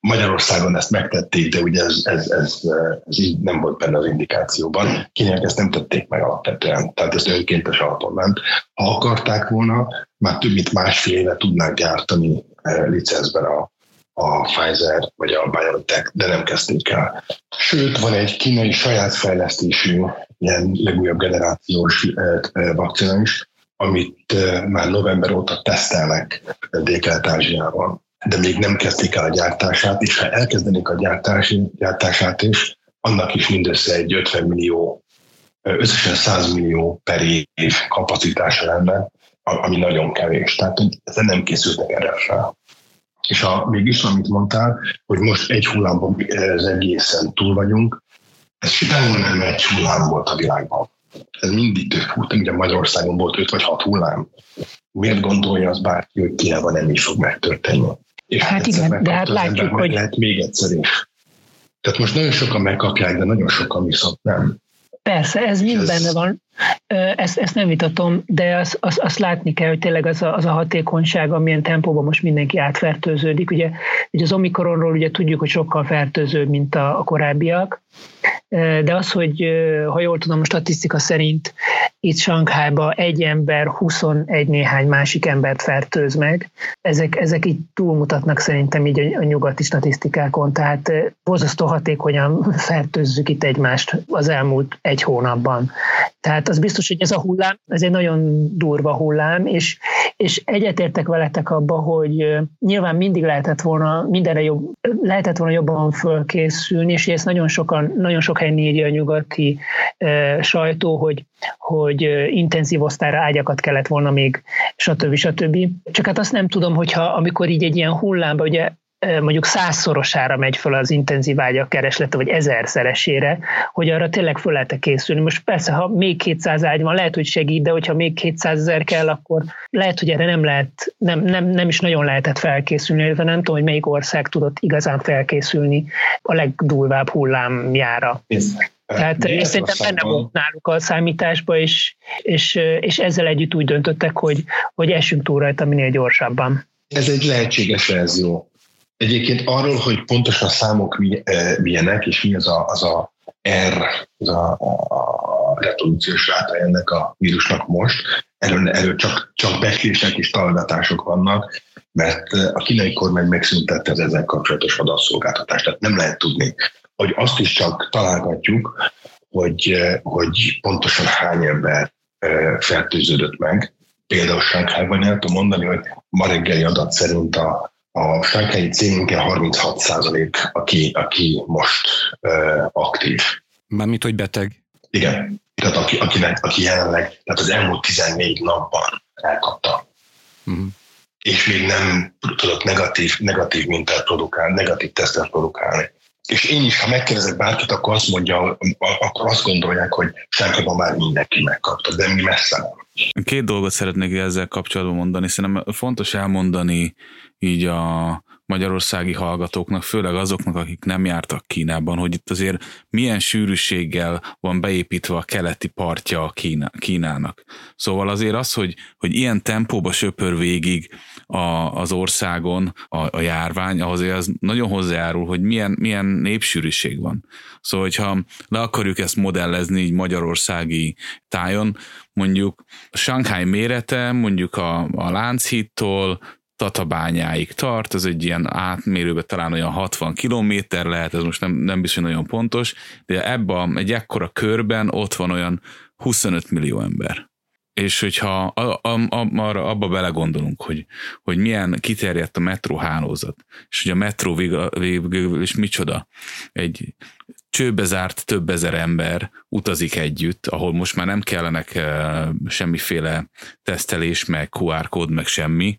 Magyarországon ezt megtették, de ugye ez, ez, ez, ez így nem volt benne az indikációban. Kinek ezt nem tették meg alapvetően, tehát ez önkéntes alapon ment. Ha akarták volna, már több mint másfél éve tudnák gyártani licencben a, a Pfizer vagy a BioNTech, de nem kezdték el. Sőt, van egy kínai saját fejlesztésű, ilyen legújabb generációs vakcina is, amit már november óta tesztelnek Dél-Kelet-Ázsiában, de még nem kezdték el a gyártását, és ha elkezdenék a gyártási, gyártását is, annak is mindössze egy 50 millió, összesen 100 millió per év kapacitása lenne, ami nagyon kevés. Tehát ezen nem készültek erre fel. És a, mégis, amit mondtál, hogy most egy hullámban az egészen túl vagyunk, ez sehol nem egy hullám volt a világban. Ez mindig több hullám, ugye Magyarországon volt öt vagy hat hullám. Miért gondolja az bárki, hogy Kínában nem is fog megtörténni? És hát igen, de hát látjuk, hogy... Lehet még egyszer is. Tehát most nagyon sokan megkapják, de nagyon sokan viszont nem. Persze, ez mind ez... benne van. Ezt, ezt nem vitatom, de azt az, az látni kell, hogy tényleg az a, az a hatékonyság, amilyen tempóban most mindenki átfertőződik. Ugye, ugye az omikronról ugye tudjuk, hogy sokkal fertőzőbb, mint a, a korábbiak, de az, hogy ha jól tudom, a statisztika szerint itt Sankhájban egy ember 21 néhány másik embert fertőz meg, ezek, ezek így túlmutatnak szerintem így a, a nyugati statisztikákon, tehát borzasztó hatékonyan fertőzzük itt egymást az elmúlt egy hónapban. Tehát az biztos, hogy ez a hullám, ez egy nagyon durva hullám, és, és egyetértek veletek abba, hogy nyilván mindig lehetett volna, mindenre jobb, lehetett volna jobban fölkészülni, és ezt nagyon sokan, nagyon sok helyen írja a nyugati e, sajtó, hogy, hogy intenzív osztályra ágyakat kellett volna még, stb. stb. Csak hát azt nem tudom, hogyha amikor így egy ilyen hullámba, ugye mondjuk százszorosára megy föl az intenzív ágyak kereslete, vagy ezerszeresére, hogy arra tényleg föl lehet készülni. Most persze, ha még 200 ágy van, lehet, hogy segít, de hogyha még 200 ezer kell, akkor lehet, hogy erre nem lehet, nem, nem, nem is nagyon lehetett felkészülni, illetve nem tudom, hogy melyik ország tudott igazán felkészülni a legdulvább hullámjára. Tehát én szerintem benne volt náluk a számításba, és, és, és ezzel együtt úgy döntöttek, hogy, hogy essünk túl rajta minél gyorsabban. Ez egy lehetséges verzió. Egyébként arról, hogy pontosan a számok milyenek, és mi az a, az a R, az a, a reprodukciós ráta ennek a vírusnak most. Erről, erről csak, csak becslések és találgatások vannak, mert a kínai kormány megszüntette az ezzel kapcsolatos adatszolgáltatást. Tehát nem lehet tudni, hogy azt is csak találgatjuk, hogy, hogy pontosan hány ember fertőződött meg. Például Sánkhájban el tudom mondani, hogy ma reggeli adat szerint a, a sánkhelyi cégünkkel 36 százalék, aki, aki most uh, aktív. Mármint, hogy beteg? Igen. Tehát aki, akinek, aki jelenleg, tehát az elmúlt 14 napban elkapta. Uh-huh. És még nem tudott negatív, negatív mintát produkálni, negatív tesztet produkálni. És én is, ha megkérdezek bárkit, akkor azt mondja, akkor azt gondolják, hogy Sánkában már mindenki megkapta, de mi messze nem. Két dolgot szeretnék ezzel kapcsolatban mondani. Szerintem fontos elmondani így a magyarországi hallgatóknak, főleg azoknak, akik nem jártak Kínában, hogy itt azért milyen sűrűséggel van beépítve a keleti partja a Kína, Kínának. Szóval azért az, hogy, hogy ilyen tempóba söpör végig a, az országon a, a járvány, ahhoz az nagyon hozzájárul, hogy milyen, milyen népsűrűség van. Szóval, hogyha le akarjuk ezt modellezni így magyarországi tájon, mondjuk Shanghai mérete, mondjuk a, a Lánchídtól Tatabányáig tart, ez egy ilyen átmérőben talán olyan 60 kilométer lehet, ez most nem, nem biztos nagyon pontos, de ebben egy ekkora körben ott van olyan 25 millió ember. És hogyha a, a, a, arra, abba belegondolunk, hogy, hogy milyen kiterjedt a metró hálózat, és hogy a metró végül és micsoda, egy csőbe zárt több ezer ember utazik együtt, ahol most már nem kellenek uh, semmiféle tesztelés, meg QR kód, meg semmi,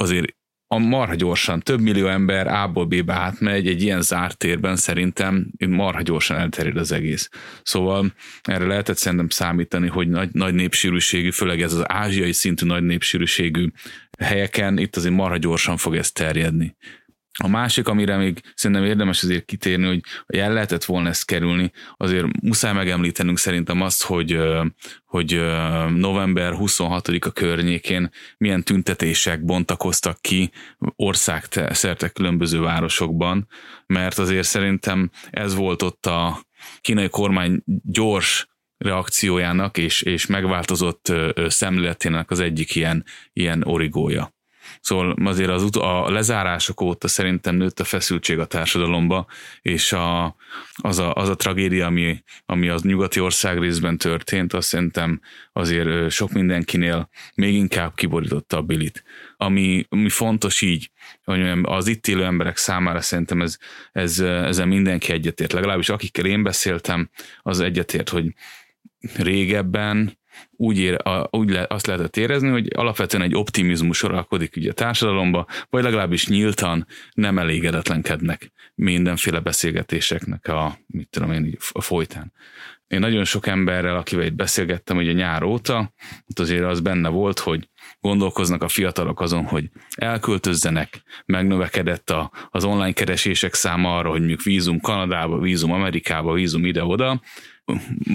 azért a marha gyorsan, több millió ember A-ból B-be átmegy, egy ilyen zárt térben szerintem marha gyorsan elterjed az egész. Szóval erre lehetett szerintem számítani, hogy nagy, nagy népsűrűségű, főleg ez az ázsiai szintű nagy népsűrűségű helyeken itt azért marha gyorsan fog ez terjedni. A másik, amire még szerintem érdemes azért kitérni, hogy el lehetett volna ezt kerülni, azért muszáj megemlítenünk szerintem azt, hogy, hogy november 26-a környékén milyen tüntetések bontakoztak ki ország szerte különböző városokban, mert azért szerintem ez volt ott a kínai kormány gyors reakciójának és, és megváltozott szemléletének az egyik ilyen, ilyen origója. Szóval azért az, a lezárások óta szerintem nőtt a feszültség a társadalomba, és a, az, a, az a tragédia, ami, ami az nyugati ország részben történt, azt szerintem azért sok mindenkinél még inkább kiborította a bilit. Ami, ami fontos így, hogy az itt élő emberek számára szerintem ez, ez, ezzel mindenki egyetért. Legalábbis akikkel én beszéltem, az egyetért, hogy régebben úgy, ér, a, úgy le, azt lehetett érezni, hogy alapvetően egy optimizmus uralkodik ugye a társadalomba, vagy legalábbis nyíltan nem elégedetlenkednek mindenféle beszélgetéseknek a, mit tudom én, a folytán. Én nagyon sok emberrel, akivel itt beszélgettem ugye nyár óta, ott azért az benne volt, hogy gondolkoznak a fiatalok azon, hogy elköltözzenek, megnövekedett a, az online keresések száma arra, hogy mondjuk vízum Kanadába, vízum Amerikába, vízum ide-oda,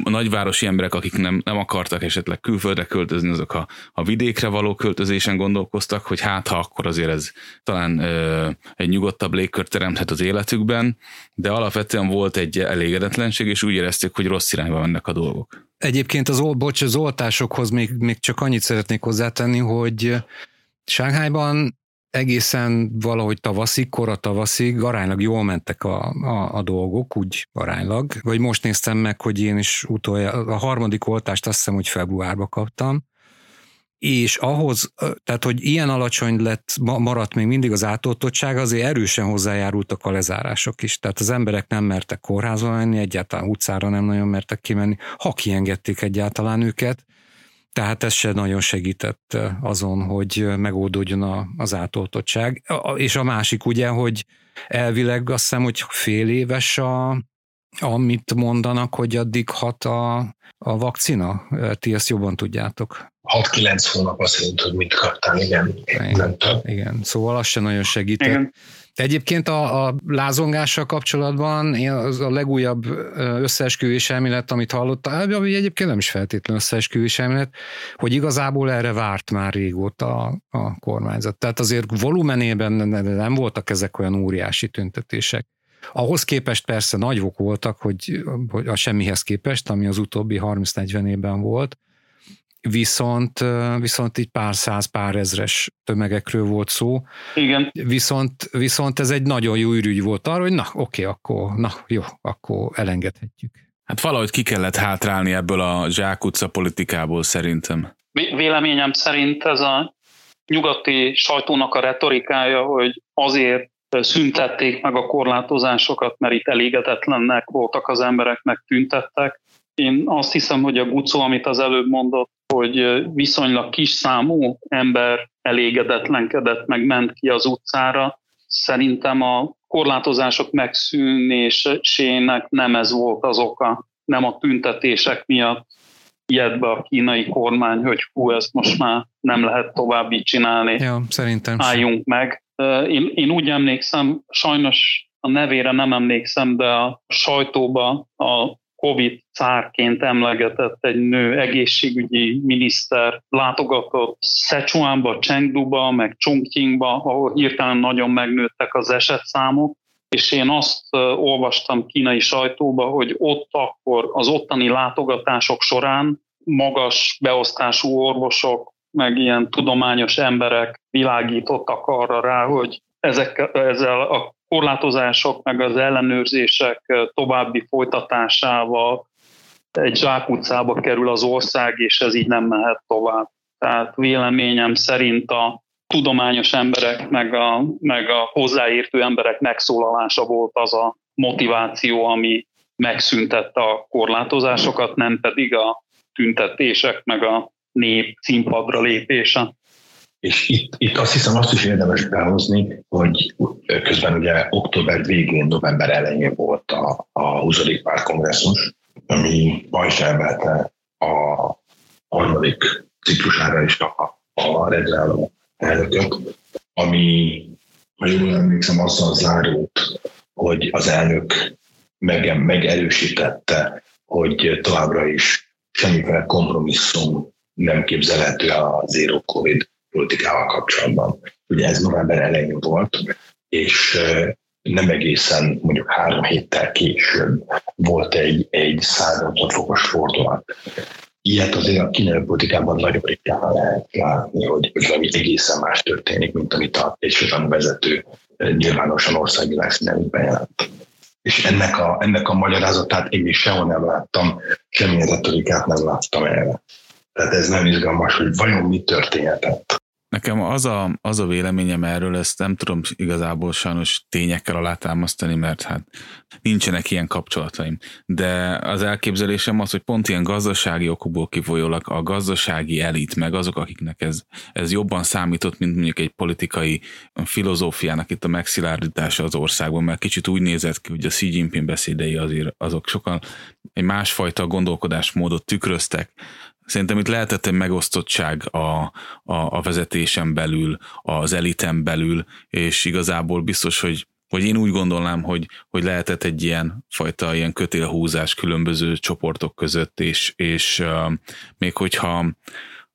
a nagyvárosi emberek, akik nem, nem akartak esetleg külföldre költözni, azok a, a vidékre való költözésen gondolkoztak, hogy hát ha akkor azért ez talán ö, egy nyugodtabb légkört teremthet az életükben, de alapvetően volt egy elégedetlenség, és úgy érezték, hogy rossz irányba mennek a dolgok. Egyébként az, bocs, az oltásokhoz még, még csak annyit szeretnék hozzátenni, hogy Sánghányban egészen valahogy tavaszig, kora tavaszig aránylag jól mentek a, a, a dolgok, úgy aránylag. Vagy most néztem meg, hogy én is utolja, a harmadik oltást azt hiszem, hogy februárba kaptam, és ahhoz, tehát hogy ilyen alacsony lett, maradt még mindig az átoltottság, azért erősen hozzájárultak a lezárások is. Tehát az emberek nem mertek kórházba menni, egyáltalán utcára nem nagyon mertek kimenni, ha kiengedték egyáltalán őket. Tehát ez se nagyon segített azon, hogy megoldódjon az átoltottság. És a másik ugye, hogy elvileg azt hiszem, hogy fél éves a, amit mondanak, hogy addig hat a, a vakcina? Ti ezt jobban tudjátok. 6-9 hónap azt jelenti, hogy mit kaptál, igen. Igen, nem igen. szóval az se nagyon segített. Igen. Egyébként a, a lázongással kapcsolatban én az a legújabb összeesküvés elmélet, amit hallottam, ami egyébként nem is feltétlenül összeesküvés elmélet, hogy igazából erre várt már régóta a, a kormányzat. Tehát azért volumenében nem voltak ezek olyan óriási tüntetések. Ahhoz képest persze nagyok voltak, hogy, hogy a semmihez képest, ami az utóbbi 30-40 évben volt, viszont, viszont így pár száz, pár ezres tömegekről volt szó. Igen. Viszont, viszont ez egy nagyon jó ürügy volt arra, hogy na oké, akkor, na jó, akkor elengedhetjük. Hát valahogy ki kellett hátrálni ebből a zsákutca politikából szerintem. Véleményem szerint ez a nyugati sajtónak a retorikája, hogy azért szüntették meg a korlátozásokat, mert itt elégedetlennek voltak az emberek, meg tüntettek. Én azt hiszem, hogy a Gucó, amit az előbb mondott, hogy viszonylag kis számú ember elégedetlenkedett, meg ment ki az utcára. Szerintem a korlátozások megszűnésének nem ez volt az oka, nem a tüntetések miatt ilyet be a kínai kormány, hogy hú, ezt most már nem lehet tovább így csinálni. Ja, szerintem Álljunk meg. Én, én úgy emlékszem, sajnos a nevére nem emlékszem, de a sajtóba a Covid cárként emlegetett egy nő egészségügyi miniszter látogatott Szecsuánba, Chengduba, meg Chongqingba, ahol hirtelen nagyon megnőttek az esetszámok, és én azt olvastam kínai sajtóba, hogy ott akkor az ottani látogatások során magas beosztású orvosok, meg ilyen tudományos emberek világítottak arra rá, hogy ezek, ezzel a korlátozások, meg az ellenőrzések további folytatásával egy zsákutcába kerül az ország, és ez így nem mehet tovább. Tehát véleményem szerint a tudományos emberek, meg a, meg a hozzáértő emberek megszólalása volt az a motiváció, ami megszüntette a korlátozásokat, nem pedig a tüntetések, meg a nép színpadra lépése. És itt, itt azt hiszem azt is érdemes behozni, hogy közben ugye október végén, november elején volt a, a 20. párt kongresszus, ami Bajs emelte a harmadik ciklusára is a, a regráló elnököt, ami, ha jól emlékszem, azzal zárult, hogy az elnök meg, megerősítette, hogy továbbra is semmiféle kompromisszum nem képzelhető a zero covid politikával kapcsolatban. Ugye ez november elején volt, és nem egészen mondjuk három héttel később volt egy, egy 180 fokos fordulat. Ilyet azért a kínai politikában nagyon ritkán lehet látni, hogy valami egészen más történik, mint amit a Egyesült vezető nyilvánosan országvilág színelőben bejelent. És ennek a, ennek a magyarázatát én is sehol nem láttam, semmilyen retorikát nem láttam erre. Tehát ez nem izgalmas, hogy vajon mi történhetett. Nekem az a, az a véleményem erről, ezt nem tudom igazából sajnos tényekkel alátámasztani, mert hát nincsenek ilyen kapcsolataim. De az elképzelésem az, hogy pont ilyen gazdasági okokból kifolyólag a gazdasági elit, meg azok, akiknek ez, ez jobban számított, mint mondjuk egy politikai filozófiának itt a megszilárdítása az országban, mert kicsit úgy nézett ki, hogy a Xi Jinping beszédei azért azok sokan egy másfajta gondolkodásmódot tükröztek, Szerintem itt lehetett egy megosztottság a, a, a vezetésen belül, az eliten belül, és igazából biztos, hogy hogy én úgy gondolnám, hogy, hogy lehetett egy ilyen fajta ilyen kötélhúzás különböző csoportok között, és, és uh, még hogyha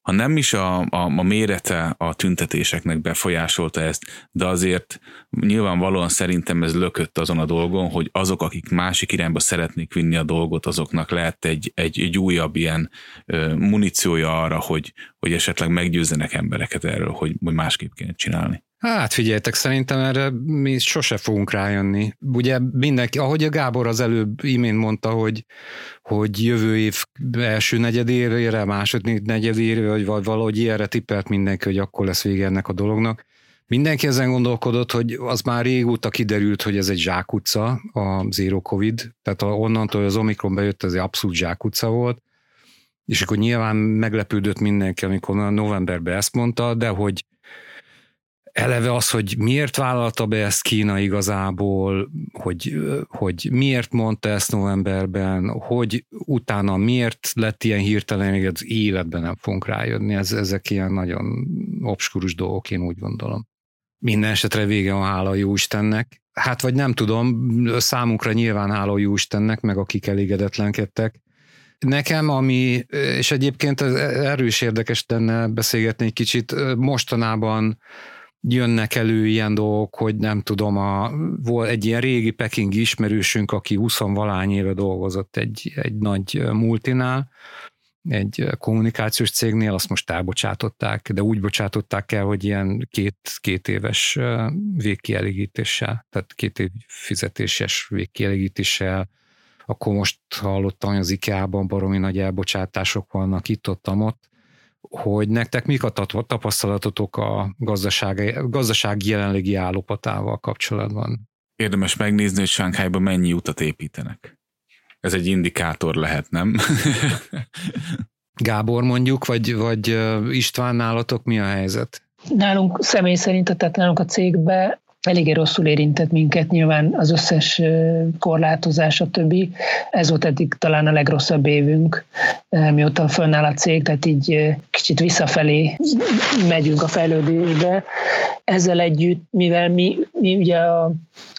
ha nem is a, a, a mérete a tüntetéseknek befolyásolta ezt, de azért nyilvánvalóan szerintem ez lökött azon a dolgon, hogy azok, akik másik irányba szeretnék vinni a dolgot, azoknak lehet egy, egy, egy újabb ilyen muníciója arra, hogy, hogy esetleg meggyőzzenek embereket erről, hogy, hogy másképp kéne csinálni. Hát figyeljetek, szerintem erre mi sose fogunk rájönni. Ugye mindenki, ahogy a Gábor az előbb imént mondta, hogy, hogy jövő év első negyedére, második negyedére, vagy valahogy ilyenre tippelt mindenki, hogy akkor lesz vége ennek a dolognak. Mindenki ezen gondolkodott, hogy az már régóta kiderült, hogy ez egy zsákutca, a Zero Covid, tehát onnantól, hogy az Omikron bejött, ez egy abszolút zsákutca volt, és akkor nyilván meglepődött mindenki, amikor novemberben ezt mondta, de hogy eleve az, hogy miért vállalta be ezt Kína igazából, hogy, hogy miért mondta ezt novemberben, hogy utána miért lett ilyen hirtelen, hogy az életben nem fogunk rájönni. Ez, ezek ilyen nagyon obskurus dolgok, én úgy gondolom. Minden esetre vége a hála jó Istennek. Hát vagy nem tudom, számunkra nyilván hála jó Istennek, meg akik elégedetlenkedtek. Nekem, ami, és egyébként erős érdekes lenne beszélgetni egy kicsit, mostanában jönnek elő ilyen dolgok, hogy nem tudom, a, volt egy ilyen régi pekingi ismerősünk, aki 20 valány éve dolgozott egy, egy nagy multinál, egy kommunikációs cégnél, azt most elbocsátották, de úgy bocsátották el, hogy ilyen két, két éves végkielégítéssel, tehát két év fizetéses végkielégítéssel, akkor most hallottam, hogy az IKEA-ban baromi nagy elbocsátások vannak itt-ott, ott, hogy nektek mik a tapasztalatotok a gazdasági, gazdasági jelenlegi állapotával kapcsolatban? Érdemes megnézni, hogy Sánkhájban mennyi utat építenek. Ez egy indikátor lehet, nem? Gábor mondjuk, vagy, vagy István nálatok mi a helyzet? Nálunk személy szerint, tehát nálunk a cégbe eléggé rosszul érintett minket, nyilván az összes korlátozás, a többi. Ez volt eddig talán a legrosszabb évünk, mióta fönnáll a cég, tehát így kicsit visszafelé megyünk a fejlődésbe. Ezzel együtt, mivel mi, mi ugye a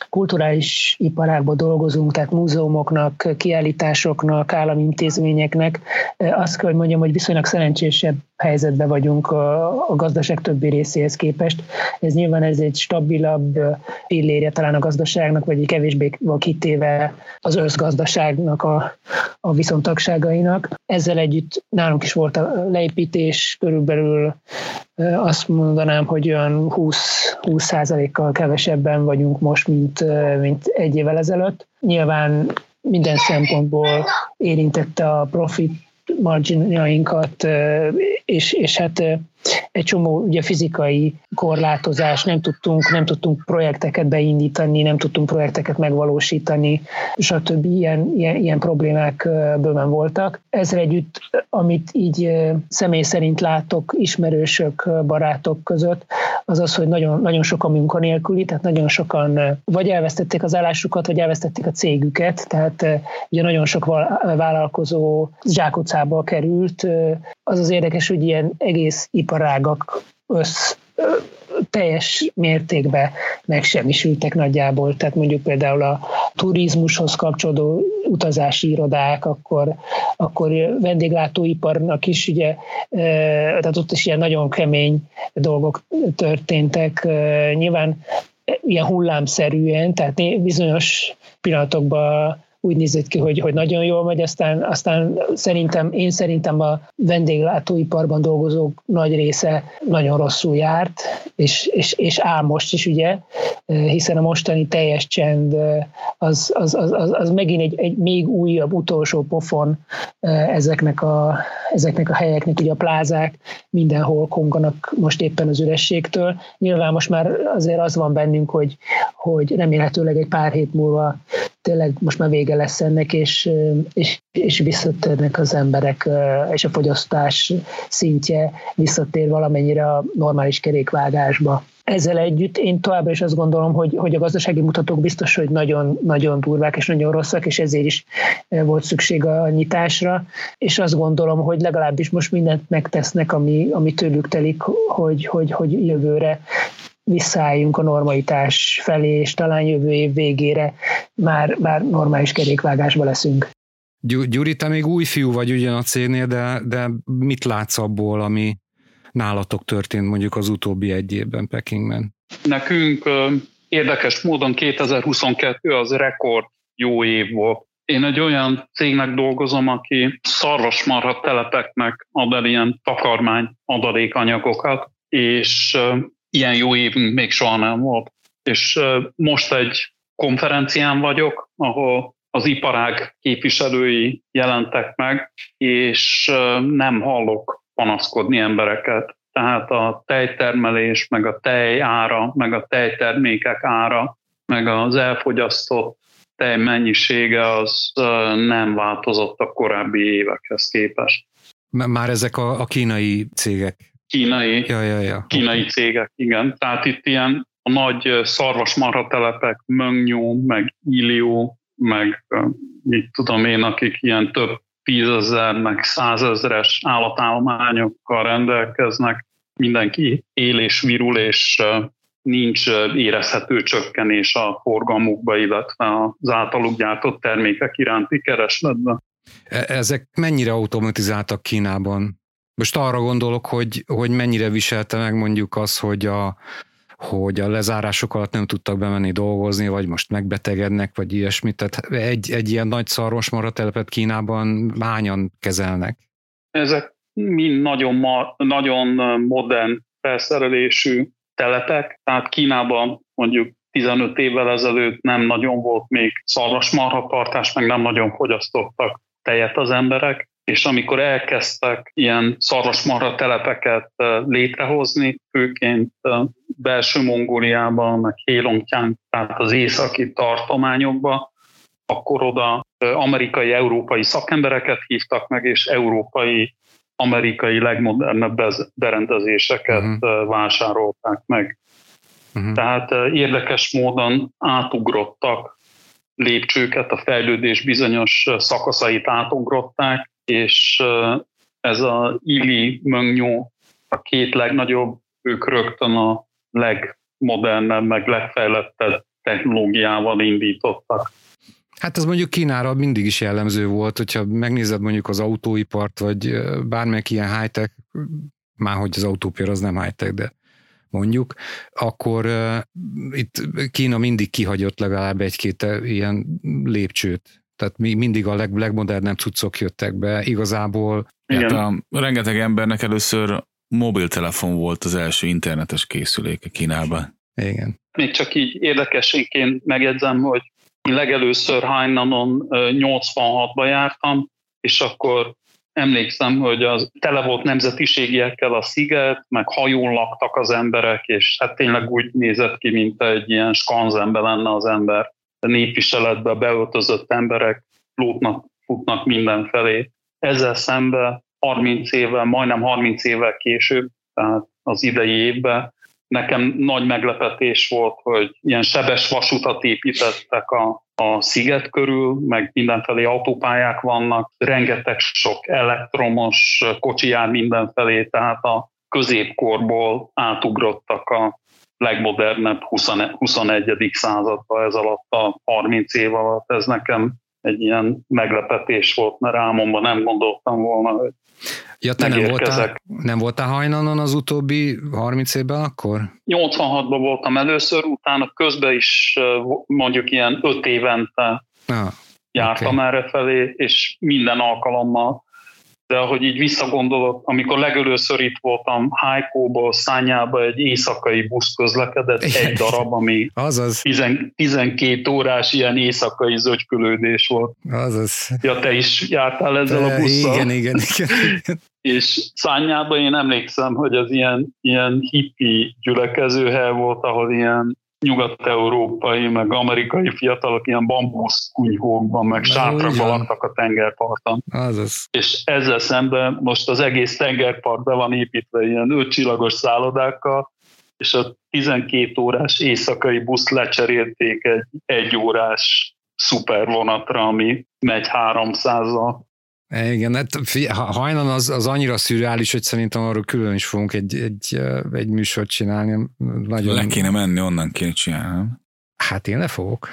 kulturális iparágban dolgozunk, tehát múzeumoknak, kiállításoknak, állami intézményeknek, azt kell, hogy mondjam, hogy viszonylag szerencsésebb helyzetben vagyunk a gazdaság többi részéhez képest. Ez nyilván ez egy stabilabb pillérje talán a gazdaságnak, vagy egy kevésbé van kitéve az összgazdaságnak a, a viszontagságainak. Ezzel együtt nálunk is volt a leépítés, körülbelül azt mondanám, hogy olyan 20, 20 kal kevesebben vagyunk most, mint, mint egy évvel ezelőtt. Nyilván minden szempontból érintette a profit marginjainkat, és, és hát egy csomó ugye fizikai korlátozás, nem tudtunk, nem tudtunk projekteket beindítani, nem tudtunk projekteket megvalósítani, stb. Ilyen, ilyen, ilyen problémák bőven voltak. Ezzel együtt, amit így személy szerint látok ismerősök, barátok között, az az, hogy nagyon, nagyon sok a munkanélküli, tehát nagyon sokan vagy elvesztették az állásukat, vagy elvesztették a cégüket, tehát ugye nagyon sok vállalkozó zsákutcába került. Az az érdekes, hogy ilyen egész iparágak össz, teljes mértékben megsemmisültek nagyjából. Tehát mondjuk például a turizmushoz kapcsolódó utazási irodák, akkor, akkor vendéglátóiparnak is ugye, tehát ott is ilyen nagyon kemény dolgok történtek. Nyilván ilyen hullámszerűen, tehát bizonyos pillanatokban úgy nézett ki, hogy, hogy nagyon jól megy, aztán, aztán szerintem, én szerintem a vendéglátóiparban dolgozók nagy része nagyon rosszul járt, és, és, és áll most is, ugye, hiszen a mostani teljes csend az, az, az, az, az megint egy, egy még újabb, utolsó pofon ezeknek a, ezeknek a helyeknek, ugye a plázák mindenhol konganak most éppen az ürességtől. Nyilván most már azért az van bennünk, hogy, hogy remélhetőleg egy pár hét múlva tényleg most már vége lesz ennek, és, és, és visszatérnek az emberek, és a fogyasztás szintje visszatér valamennyire a normális kerékvágásba. Ezzel együtt én továbbra is azt gondolom, hogy, hogy a gazdasági mutatók biztos, hogy nagyon, nagyon durvák és nagyon rosszak, és ezért is volt szükség a nyitásra, és azt gondolom, hogy legalábbis most mindent megtesznek, ami, ami tőlük telik, hogy, hogy, hogy jövőre visszaálljunk a normalitás felé, és talán jövő év végére már, már normális kerékvágásba leszünk. Gyuri, te még új fiú vagy ugyan a cégnél, de, de mit látsz abból, ami nálatok történt mondjuk az utóbbi egy évben Pekingben? Nekünk érdekes módon 2022 az rekord jó év volt. Én egy olyan cégnek dolgozom, aki szarvasmarha telepeknek ad el ilyen takarmány adalékanyagokat, és ilyen jó évünk még soha nem volt. És most egy konferencián vagyok, ahol az iparág képviselői jelentek meg, és nem hallok panaszkodni embereket. Tehát a tejtermelés, meg a tej ára, meg a tejtermékek ára, meg az elfogyasztott tej mennyisége az nem változott a korábbi évekhez képest. Már ezek a, a kínai cégek kínai, ja, ja, ja. kínai cégek, igen. Tehát itt ilyen a nagy szarvasmarha telepek, Möngnyó, meg Ilió, meg mit tudom én, akik ilyen több tízezer, meg százezres állatállományokkal rendelkeznek, mindenki él és virul, és nincs érezhető csökkenés a forgalmukba, illetve az általuk gyártott termékek iránti keresletben. E-, ezek mennyire automatizáltak Kínában? Most arra gondolok, hogy, hogy mennyire viselte meg mondjuk az, hogy a, hogy a lezárások alatt nem tudtak bemenni dolgozni, vagy most megbetegednek, vagy ilyesmit. Tehát egy, egy ilyen nagy szarvasmaratelepet Kínában hányan kezelnek? Ezek mind nagyon, ma, nagyon modern felszerelésű telepek, tehát Kínában mondjuk 15 évvel ezelőtt nem nagyon volt még szarvasmarhatartás, meg nem nagyon fogyasztottak tejet az emberek, és amikor elkezdtek ilyen szarvasmarha telepeket létrehozni, főként belső Mongóliában, meg Hélonkján, tehát az északi tartományokban, akkor oda amerikai, európai szakembereket hívtak meg, és európai, amerikai legmodernebb berendezéseket uh-huh. vásárolták meg. Uh-huh. Tehát érdekes módon átugrottak lépcsőket, a fejlődés bizonyos szakaszait átugrották, és ez a Ili Möngnyó, a két legnagyobb, ők rögtön a legmodernebb, meg legfejlettebb technológiával indítottak. Hát ez mondjuk Kínára mindig is jellemző volt, hogyha megnézed mondjuk az autóipart, vagy bármelyik ilyen high-tech, már hogy az autópér az nem high-tech, de mondjuk, akkor uh, itt Kína mindig kihagyott legalább egy-két ilyen lépcsőt. Tehát mi, mindig a leg, legmodernebb cuccok jöttek be. Igazából... Igen. Hát a rengeteg embernek először mobiltelefon volt az első internetes készüléke Kínában. Igen. Még csak így érdekességként megjegyzem, hogy legelőször Hainanon 86-ba jártam, és akkor emlékszem, hogy az tele volt nemzetiségiekkel a sziget, meg hajón laktak az emberek, és hát tényleg úgy nézett ki, mint egy ilyen skanzenbe lenne az ember. Népviseletbe beöltözött emberek lótnak, futnak mindenfelé. Ezzel szemben 30 évvel, majdnem 30 évvel később, tehát az idei évben nekem nagy meglepetés volt, hogy ilyen sebes vasutat építettek a, a sziget körül, meg mindenfelé autópályák vannak, rengeteg sok elektromos kocsi jár mindenfelé, tehát a középkorból átugrottak a legmodernebb 21. századba ez alatt a 30 év alatt. Ez nekem egy ilyen meglepetés volt, mert álmomban nem gondoltam volna, hogy Ja, te nem voltál, nem voltál hajnanon az utóbbi 30 évben akkor? 86-ban voltam először, utána közben is mondjuk ilyen 5 évente ah, jártam okay. erre felé, és minden alkalommal de ahogy így visszagondolok, amikor legelőször itt voltam Hájkóból, Szányába egy éjszakai busz közlekedett, egy darab, ami Azaz. 10, 12 órás ilyen éjszakai zögykülődés volt. Azaz. Ja, te is jártál ezzel a busszal? Igen, igen, igen. És Szányában én emlékszem, hogy az ilyen, ilyen hippi gyülekezőhely volt, ahol ilyen nyugat-európai, meg amerikai fiatalok ilyen bambusz kunyhókban, meg sátrakban laktak a tengerparton. Azaz. És ezzel szemben most az egész tengerpart be van építve ilyen ötcsillagos szállodákkal, és a 12 órás éjszakai busz lecserélték egy egy órás szupervonatra, ami megy 300-al. Igen, hát hajnan az, az annyira szürreális, hogy szerintem arról külön is fogunk egy, egy, egy műsort csinálni. Nagyon... Le kéne menni, onnan kéne csinálni. Hát én le fogok.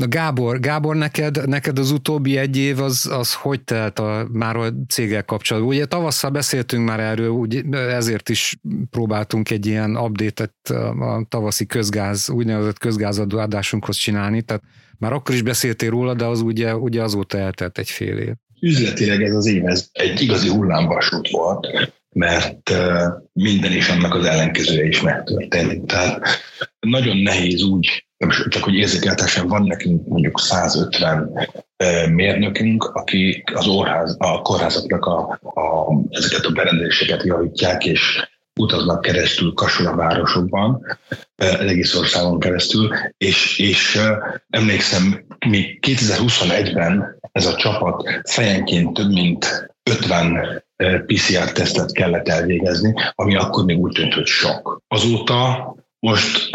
Na Gábor, Gábor neked, neked az utóbbi egy év az, az hogy telt a, már a céggel kapcsolatban? Ugye tavasszal beszéltünk már erről, ugye, ezért is próbáltunk egy ilyen update-et a tavaszi közgáz, úgynevezett közgázadó adásunkhoz csinálni, tehát már akkor is beszéltél róla, de az ugye, ugye azóta eltelt egy fél év. Üzletileg ez az év ez egy igazi hullámvasút volt, mert minden is annak az ellenkezője is megtörtént. Tehát nagyon nehéz úgy, csak hogy érzékeltesen van nekünk mondjuk 150 mérnökünk, akik az orház, a kórházaknak a, a, ezeket a berendezéseket javítják, és utaznak keresztül Kasula városokban, egész országon keresztül, és, és emlékszem, még 2021-ben ez a csapat fejenként több mint 50 PCR-tesztet kellett elvégezni, ami akkor még úgy tűnt, hogy sok. Azóta most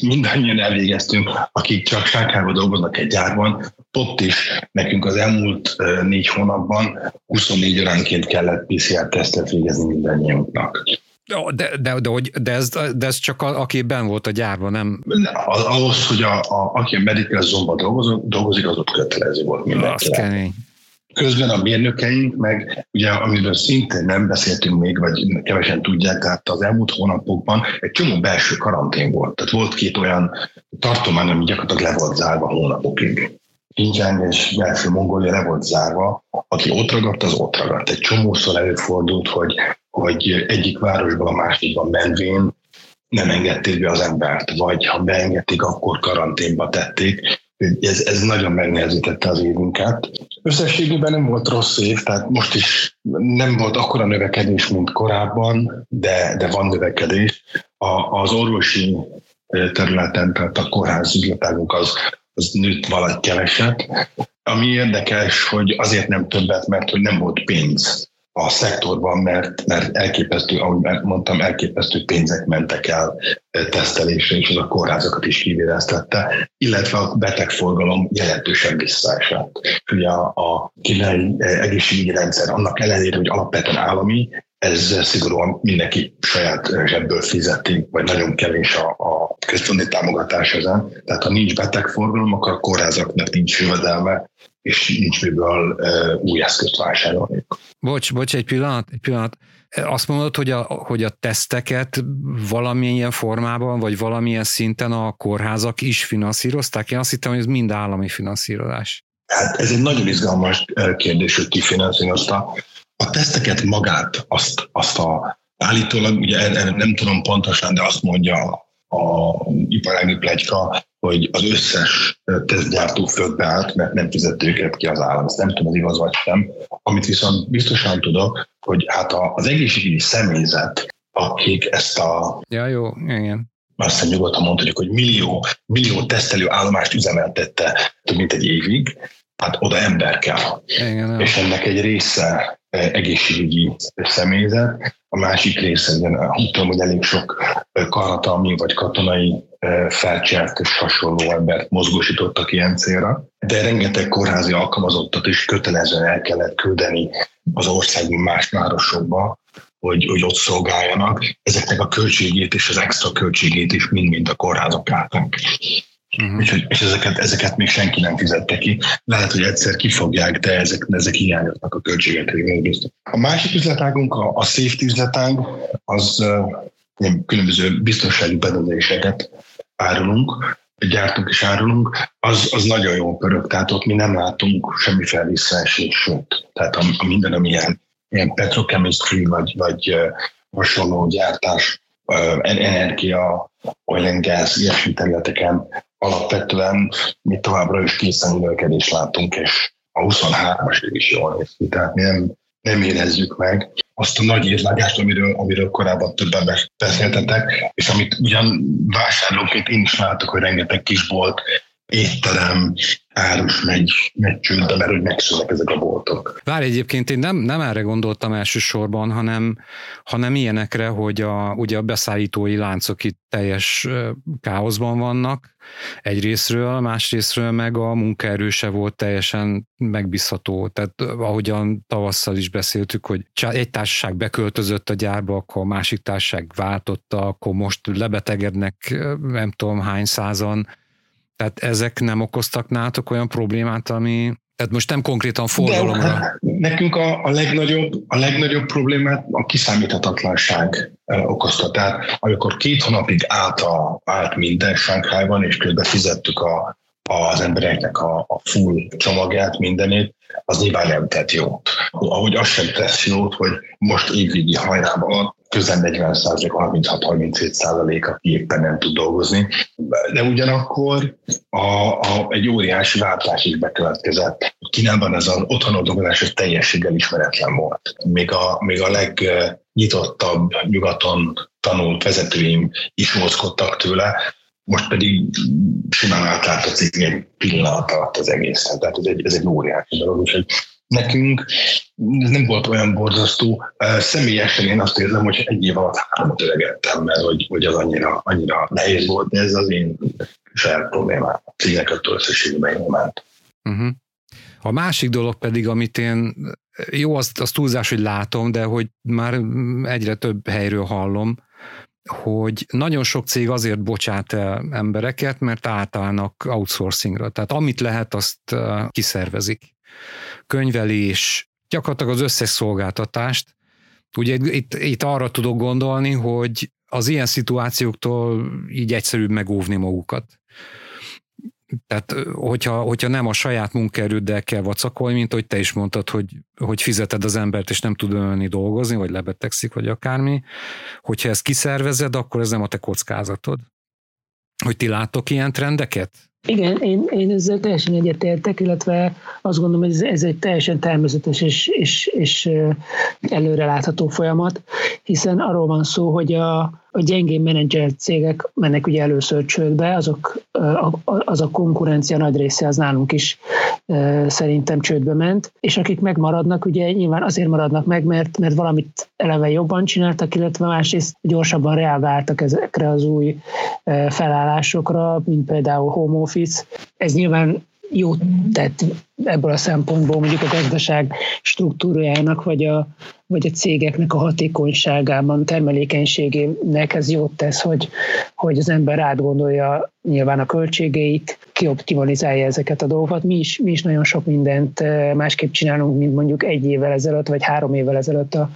mindannyian elvégeztünk, akik csak Sákában dolgoznak egy gyárban, ott is nekünk az elmúlt négy hónapban 24 óránként kellett PCR-tesztet végezni mindannyiunknak. De, de, de, de, ez, de ez csak a, aki ben volt a gyárban, nem? Ahhoz, hogy a, a, aki a medical zone dolgozik, dolgozik, az ott kötelező volt mindenki. Az kemény. Közben a mérnökeink, meg ugye amiről szintén nem beszéltünk még, vagy kevesen tudják, tehát az elmúlt hónapokban egy csomó belső karantén volt. Tehát volt két olyan tartomány, ami gyakorlatilag le volt zárva hónapokig. Xinjiang és belső Mongólia le volt zárva, aki ott ragadt, az ott ragadt. Egy csomószor előfordult, hogy, hogy egyik városban a másikban menvén nem engedték be az embert, vagy ha beengedték, akkor karanténba tették. Ez, ez nagyon megnehezítette az évünket. Összességében nem volt rossz év, tehát most is nem volt akkora növekedés, mint korábban, de, de van növekedés. A, az orvosi területen, tehát a kórház üzletágunk az, az nőtt valahogy keveset. Ami érdekes, hogy azért nem többet, mert hogy nem volt pénz a szektorban, mert, mert elképesztő, ahogy mondtam, elképesztő pénzek mentek el tesztelésre, és az a kórházakat is kivéreztette, illetve a betegforgalom jelentősen visszaesett. Ugye a, a kínai egészségügyi rendszer annak ellenére, hogy alapvetően állami, ez szigorúan mindenki saját zsebből fizeti, vagy nagyon kevés a, a központi támogatás ezen. Tehát ha nincs betegforgalom, akkor a kórházaknak nincs jövedelme, és nincs miből új eszközt vásárolni. Bocs, bocs, egy pillanat, egy pillanat. Azt mondod, hogy a, hogy a teszteket valamilyen formában, vagy valamilyen szinten a kórházak is finanszírozták? Én azt hittem, hogy ez mind állami finanszírozás. Hát ez egy nagyon izgalmas kérdés, hogy ki finanszírozta. A teszteket magát, azt, azt a állítólag, ugye nem tudom pontosan, de azt mondja a iparági plegyka, hogy az összes tesztgyártó földbeállt, mert nem fizett őket ki az állam. Ezt nem tudom, az igaz vagy sem. Amit viszont biztosan tudok, hogy hát az egészségügyi személyzet, akik ezt a... Ja, jó, igen. Azt hiszem nyugodtan mondhatjuk, hogy millió, millió tesztelő állomást üzemeltette több mint egy évig, hát oda ember kell. Igen, és ennek egy része egészségügyi személyzet, a másik része, úgy tudom, hogy elég sok karatalmi vagy katonai felcsert és hasonló embert mozgósítottak ilyen célra, de rengeteg kórházi alkalmazottat is kötelezően el kellett küldeni az ország más városokba, hogy, hogy ott szolgáljanak. Ezeknek a költségét és az extra költségét is mind-mind a kórházak álltak. Uh-huh. És, és ezeket, ezeket még senki nem fizette ki. Lehet, hogy egyszer kifogják, de ezek, ezek hiányoznak a költségek biztos. A másik üzletágunk, a, a safety üzletág, az különböző biztonsági berendezéseket árulunk, gyártunk és árulunk, az, az nagyon jó pörög, tehát ott mi nem látunk semmiféle visszaesés, sőt, tehát a, a minden, ami ilyen, ilyen petrochemistry, vagy, vagy uh, hasonló gyártás, energia, oil and gas, ilyesmi területeken alapvetően mi továbbra is készen növekedést látunk, és a 23-as is jól néz ki, tehát mi nem, nem érezzük meg azt a nagy érvágást, amiről, amiről korábban többen beszéltetek, és amit ugyan vásárlóként én is látok, hogy rengeteg kisbolt, étterem, árus megy, megy csődbe, mert hogy megszűnnek ezek a boltok. Várj, egyébként én nem, nem erre gondoltam elsősorban, hanem, hanem ilyenekre, hogy a, ugye a beszállítói láncok itt teljes káoszban vannak egyrésztről, másrésztről meg a munkaerő se volt teljesen megbízható. Tehát ahogyan tavasszal is beszéltük, hogy egy társaság beköltözött a gyárba, akkor a másik társaság váltotta, akkor most lebetegednek nem tudom hány százan, tehát ezek nem okoztak nálatok olyan problémát, ami, tehát most nem konkrétan forgalomra. De, hát nekünk a, a, legnagyobb, a legnagyobb problémát a kiszámíthatatlanság okozta. Tehát amikor két hónapig állt, a, állt minden Sánkhájban, és közben fizettük a, az embereknek a, a full csomagját, mindenét, az nyilván nem tett jót. Ahogy az sem tesz jót, hogy most évvégi hajrában közel 40 százalék, 36-37 százalék, aki éppen nem tud dolgozni. De ugyanakkor a, a, egy óriási váltás is bekövetkezett. Kínában ez az otthon dolgozás ez teljességgel ismeretlen volt. Még a, még a legnyitottabb nyugaton tanult vezetőim is mozkodtak tőle, most pedig simán átláthatszik egy pillanat alatt az egészen. Tehát ez egy, ez egy óriási dolog, úgyhogy nekünk ez nem volt olyan borzasztó. Személyesen én azt érzem, hogy egy év alatt hármat öregettem, mert hogy, hogy az annyira, annyira nehéz volt, de ez az én saját problémám. A cégnek a összességében ment. Uh-huh. A másik dolog pedig, amit én, jó, azt, azt túlzás, hogy látom, de hogy már egyre több helyről hallom, hogy nagyon sok cég azért bocsát el embereket, mert átállnak outsourcingra. Tehát amit lehet, azt kiszervezik. könyvelés, gyakorlatilag az összes szolgáltatást. Ugye itt, itt arra tudok gondolni, hogy az ilyen szituációktól így egyszerűbb megóvni magukat. Tehát, hogyha, hogyha nem a saját munkaerőddel kell vacakolni, mint hogy te is mondtad, hogy, hogy fizeted az embert, és nem tud önni dolgozni, vagy lebetegszik, vagy akármi, hogyha ezt kiszervezed, akkor ez nem a te kockázatod. Hogy ti láttok ilyen trendeket? Igen, én, én ezzel teljesen egyetértek, illetve azt gondolom, hogy ez, ez egy teljesen természetes és, és, és előrelátható folyamat, hiszen arról van szó, hogy a, a gyengén menedzser cégek mennek ugye először csődbe, azok, az a konkurencia nagy része az nálunk is szerintem csődbe ment, és akik megmaradnak, ugye nyilván azért maradnak meg, mert, mert valamit eleve jobban csináltak, illetve másrészt gyorsabban reagáltak ezekre az új felállásokra, mint például home office. Ez nyilván jót tett ebből a szempontból mondjuk a gazdaság struktúrájának, vagy a, vagy a cégeknek a hatékonyságában, termelékenységének ez jót tesz, hogy, hogy az ember átgondolja nyilván a költségeit, kioptimalizálja ezeket a dolgokat. Mi is, mi is nagyon sok mindent eh, másképp csinálunk, mint mondjuk egy évvel ezelőtt, vagy három évvel ezelőtt a,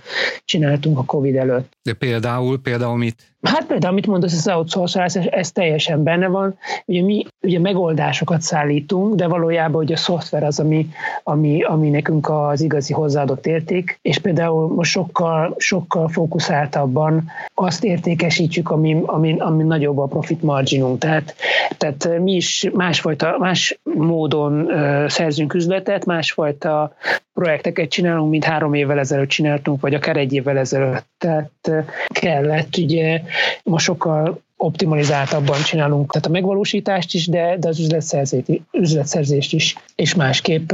csináltunk a Covid előtt. De például, például mit? Hát például, amit mondasz, az outsourcing, ez, ez teljesen benne van. Ugye mi ugye megoldásokat szállítunk, de valójában ugye a szoftver az, ami, ami, ami nekünk az igazi hozzáadott érték, és például most sokkal, sokkal fókuszáltabban azt értékesítjük, ami, ami, ami nagyobb a profit marginunk. Tehát, tehát mi is másfajta, más módon szerzünk üzletet, másfajta projekteket csinálunk, mint három évvel ezelőtt csináltunk, vagy akár egy évvel ezelőtt. Tehát kellett ugye most sokkal optimalizáltabban csinálunk, tehát a megvalósítást is, de, de az üzletszerzést, üzletszerzést is, és másképp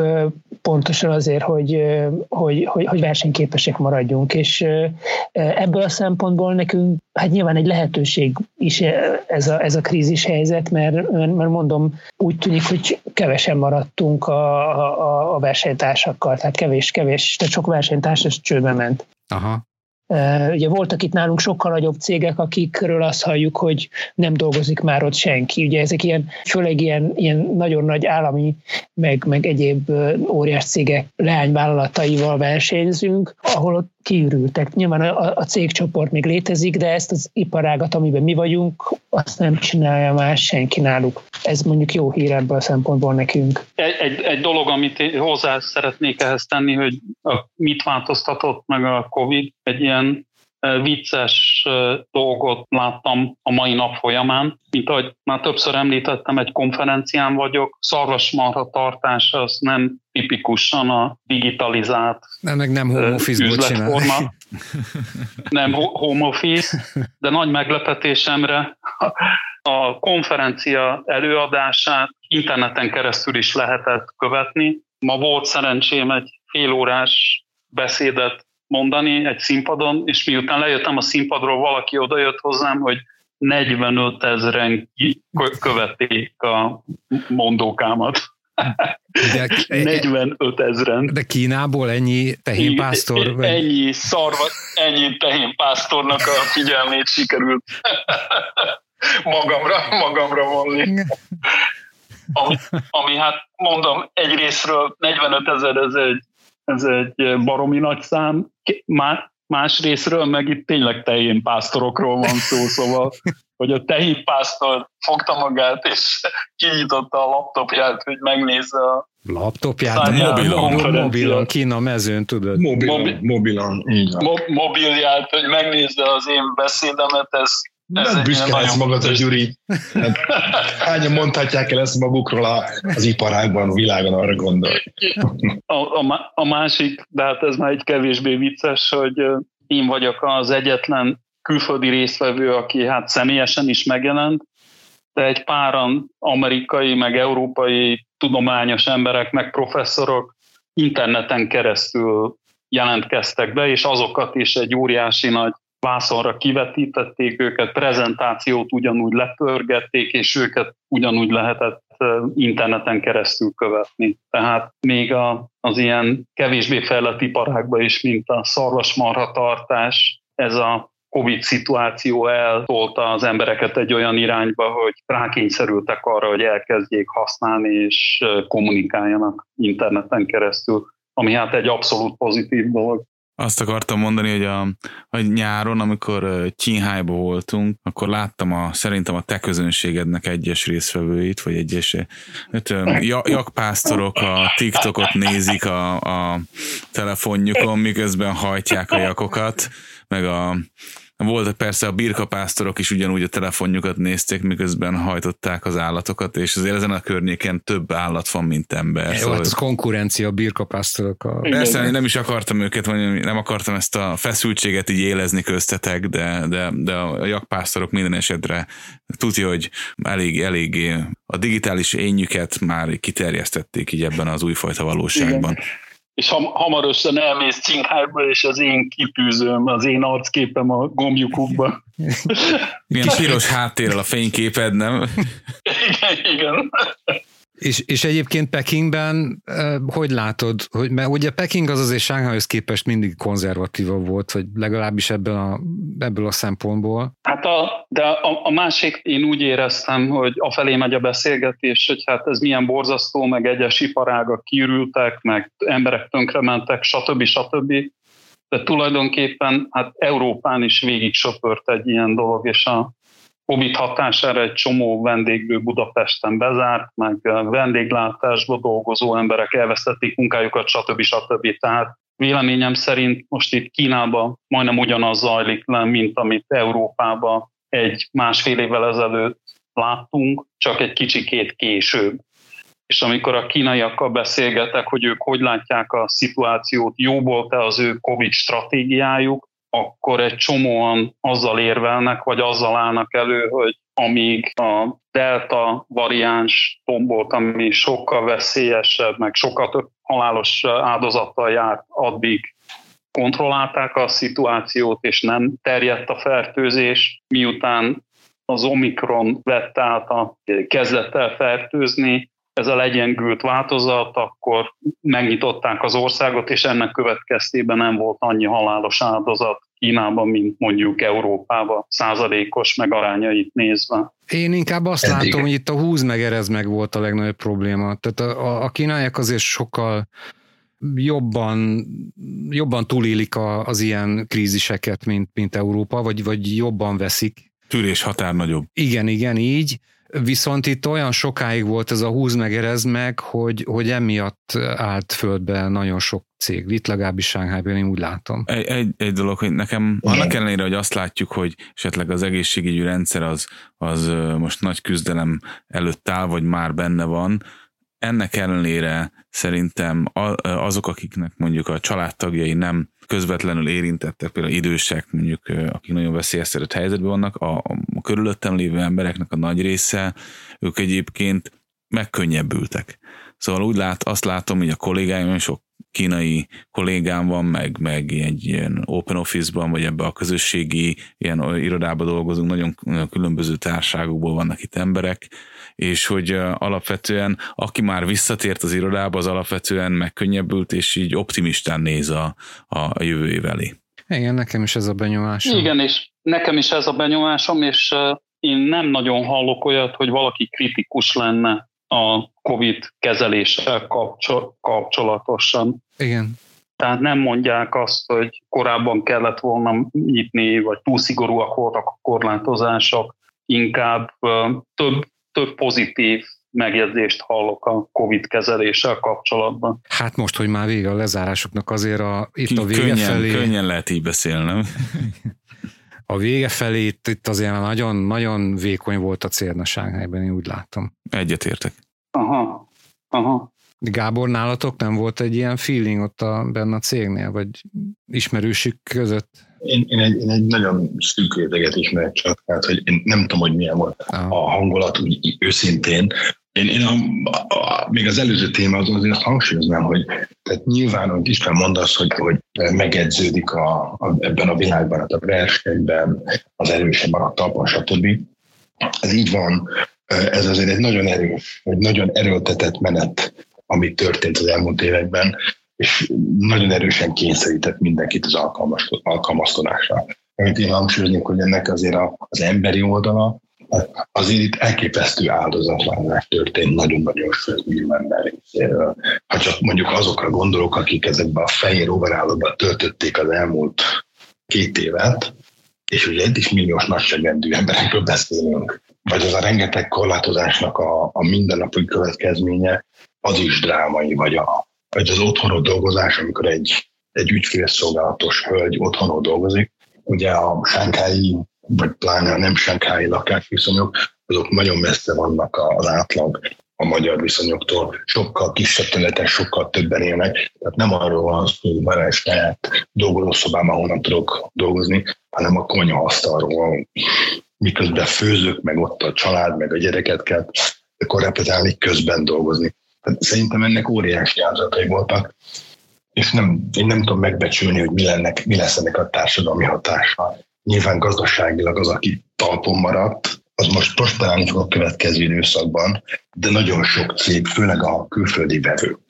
pontosan azért, hogy, hogy, hogy, hogy versenyképesek maradjunk, és ebből a szempontból nekünk hát nyilván egy lehetőség is ez a, ez a krízis helyzet, mert, mert mondom, úgy tűnik, hogy kevesen maradtunk a, a, a versenytársakkal, tehát kevés, kevés, tehát sok versenytárs csődbe ment. Aha. Ugye voltak itt nálunk sokkal nagyobb cégek, akikről azt halljuk, hogy nem dolgozik már ott senki. Ugye ezek ilyen, főleg ilyen, ilyen nagyon nagy állami, meg, meg egyéb óriás cégek leányvállalataival versenyzünk, ahol ott kiürültek. Nyilván a, a cégcsoport még létezik, de ezt az iparágat, amiben mi vagyunk, azt nem csinálja más senki náluk. Ez mondjuk jó hír ebből a szempontból nekünk. Egy, egy, egy dolog, amit hozzá szeretnék ehhez tenni, hogy mit változtatott meg a COVID, egy ilyen vicces dolgot láttam a mai nap folyamán. Mint ahogy már többször említettem, egy konferencián vagyok, szarvasmarha tartás az nem tipikusan a digitalizált nem, meg nem home office Nem home office, de nagy meglepetésemre a konferencia előadását interneten keresztül is lehetett követni. Ma volt szerencsém egy félórás beszédet mondani egy színpadon, és miután lejöttem a színpadról, valaki odajött hozzám, hogy 45 ezeren követték a mondókámat. De, 45 ezeren. De Kínából ennyi tehénpásztor? Vagy? Ennyi szarva, ennyi tehénpásztornak a figyelmét sikerült magamra, magamra vonni. Ami, ami hát mondom, egyrésztről 45 ezer ez egy ez egy baromi nagy szám. Más részről meg itt tényleg tehén pásztorokról van szó, szóval hogy a tehén pásztor fogta magát és kinyitotta a laptopját, hogy megnézze a Laptopját, a mobilon, mobilon, Kína mezőn, tudod. Mobilon, Mobil, mobilon, így van. mobilját, hogy megnézze az én beszédemet, ez nem büszke lesz magad, a Gyuri. Hát, hányan mondhatják el ezt magukról az iparágban, a világon, arra gondolj. A, a, a másik, de hát ez már egy kevésbé vicces, hogy én vagyok az egyetlen külföldi résztvevő, aki hát személyesen is megjelent, de egy páran amerikai, meg európai tudományos emberek, meg professzorok interneten keresztül jelentkeztek be, és azokat is egy óriási nagy vászonra kivetítették őket, prezentációt ugyanúgy lepörgették, és őket ugyanúgy lehetett interneten keresztül követni. Tehát még a, az ilyen kevésbé fejlett iparákban is, mint a szarvasmarha tartás, ez a Covid szituáció eltolta az embereket egy olyan irányba, hogy rákényszerültek arra, hogy elkezdjék használni és kommunikáljanak interneten keresztül, ami hát egy abszolút pozitív dolog. Azt akartam mondani, hogy, a, hogy nyáron, amikor Kínhájba voltunk, akkor láttam a, szerintem a te közönségednek egyes részvevőit, vagy egyes hát, jakpásztorok a TikTokot nézik a, a telefonjukon, miközben hajtják a jakokat, meg a, volt persze a birkapásztorok is ugyanúgy a telefonjukat nézték, miközben hajtották az állatokat, és azért ezen a környéken több állat van, mint ember. Jó, szóval... hát ez konkurencia a birkapásztorok. A... Persze, én nem is akartam őket, vagy nem akartam ezt a feszültséget így élezni köztetek, de, de, de a jakpásztorok minden esetre tudja, hogy elég, eléggé a digitális ényüket már kiterjesztették így ebben az újfajta valóságban. Igen és ham, hamarosan elmész Csinghárba, és az én kitűzőm, az én arcképem a gombjukukba. Milyen piros háttérrel a fényképed, nem? igen, igen. És, és egyébként Pekingben hogy látod, hogy, mert ugye Peking az azért Shanghaihoz képest mindig konzervatívabb volt, vagy legalábbis ebből a, ebből a szempontból. Hát a, de a, a másik, én úgy éreztem, hogy a felé megy a beszélgetés, hogy hát ez milyen borzasztó, meg egyes iparágak kiürültek, meg emberek tönkrementek, stb. stb. De tulajdonképpen hát Európán is végig söpört egy ilyen dolog, és a, Covid hatására egy csomó vendéglő Budapesten bezárt, meg vendéglátásba dolgozó emberek elvesztették munkájukat, stb. stb. Tehát véleményem szerint most itt Kínában majdnem ugyanaz zajlik le, mint amit Európában egy másfél évvel ezelőtt láttunk, csak egy kicsikét később. És amikor a kínaiakkal beszélgetek, hogy ők hogy látják a szituációt, jó volt-e az ő COVID stratégiájuk, akkor egy csomóan azzal érvelnek, vagy azzal állnak elő, hogy amíg a delta variáns tombolt, ami sokkal veszélyesebb, meg sokkal több halálos áldozattal járt, addig kontrollálták a szituációt, és nem terjedt a fertőzés, miután az Omikron vett át a kezdett el fertőzni, ez a legyengült változat, akkor megnyitották az országot, és ennek következtében nem volt annyi halálos áldozat Kínában, mint mondjuk Európában, százalékos meg arányait nézve. Én inkább azt Eddig. látom, hogy itt a húz meg erez meg volt a legnagyobb probléma. Tehát a, a kínaiak azért sokkal jobban, jobban túlélik a, az ilyen kríziseket, mint, mint Európa, vagy, vagy jobban veszik. Tűrés határ nagyobb. Igen, igen, így. Viszont itt olyan sokáig volt ez a húz meg, erez meg, hogy, hogy emiatt állt földbe nagyon sok cég. Itt legalábbis Sánkhájban én úgy látom. Egy, egy, egy dolog, hogy nekem annak ellenére, hogy azt látjuk, hogy esetleg az egészségügyi rendszer az, az most nagy küzdelem előtt áll, vagy már benne van, ennek ellenére szerintem azok, akiknek mondjuk a családtagjai nem közvetlenül érintettek, például idősek, mondjuk, akik nagyon veszélyeztetett helyzetben vannak, a, a körülöttem lévő embereknek a nagy része, ők egyébként megkönnyebbültek. Szóval úgy lát, azt látom, hogy a kollégáim, sok kínai kollégám van, meg, meg egy ilyen open office-ban, vagy ebbe a közösségi ilyen irodába dolgozunk, nagyon különböző társágokból vannak itt emberek, és hogy alapvetően aki már visszatért az irodába, az alapvetően megkönnyebbült, és így optimistán néz a, a jövő év elé. Igen, nekem is ez a benyomásom. Igen, és nekem is ez a benyomásom, és én nem nagyon hallok olyat, hogy valaki kritikus lenne a COVID kezeléssel kapcsolatosan. Igen. Tehát nem mondják azt, hogy korábban kellett volna nyitni, vagy túl szigorúak voltak a korlátozások, inkább több, több pozitív megjegyzést hallok a COVID kezeléssel kapcsolatban. Hát most, hogy már vége a lezárásoknak, azért a, itt a vége könnyen, felé... Könnyen lehet így beszélni, nem? a vége felé itt, itt azért nagyon, nagyon vékony volt a célna Sánghelyben, én úgy látom. Egyetértek. Aha, aha. Gábor, nálatok nem volt egy ilyen feeling ott a, benne a cégnél, vagy ismerősük között? Én, én, egy, én egy nagyon szűk réteget ismerek csak, tehát hogy én nem tudom, hogy milyen volt ah. a hangulat úgy őszintén. Én, én a, a, még az előző téma az azért hangsúlyoznám, hogy tehát nyilván, hogy István mondasz, hogy, hogy megedződik a, a, ebben a világban, a versenyben, az erősen maradt talpan, stb. Ez így van, ez azért egy nagyon erős, egy nagyon erőltetett menet, ami történt az elmúlt években, és nagyon erősen kényszerített mindenkit az alkalmazkodásra. amit én hangsúlyoznék, hogy ennek azért az emberi oldala, azért itt elképesztő áldozatlánás történt nagyon-nagyon sok millió ember részéről. Ha csak mondjuk azokra gondolok, akik ezekben a fehér overállóban töltötték az elmúlt két évet, és ugye egy is milliós nagyságrendű emberekről beszélünk, vagy az a rengeteg korlátozásnak a, a mindennapi következménye, az is drámai, vagy, a, vagy az otthonról dolgozás, amikor egy, egy ügyfélszolgálatos hölgy otthonról dolgozik, ugye a sánkái, vagy pláne a nem sánkái lakásviszonyok, azok nagyon messze vannak az átlag a magyar viszonyoktól. Sokkal kisebb területen, sokkal többen élnek. Tehát nem arról van szó, hogy van egy saját dolgozószobában, ahonnan tudok dolgozni, hanem a konyhaasztalról, miközben főzök, meg ott a család, meg a gyereket kell korrepetálni, közben dolgozni. Tehát szerintem ennek óriási áldozatai voltak, és nem, én nem tudom megbecsülni, hogy mi, lennek, mi lesz ennek a társadalmi hatása. Nyilván gazdaságilag az, aki talpon maradt, az most prosperálni fog a következő időszakban, de nagyon sok cég, főleg a külföldi vevők,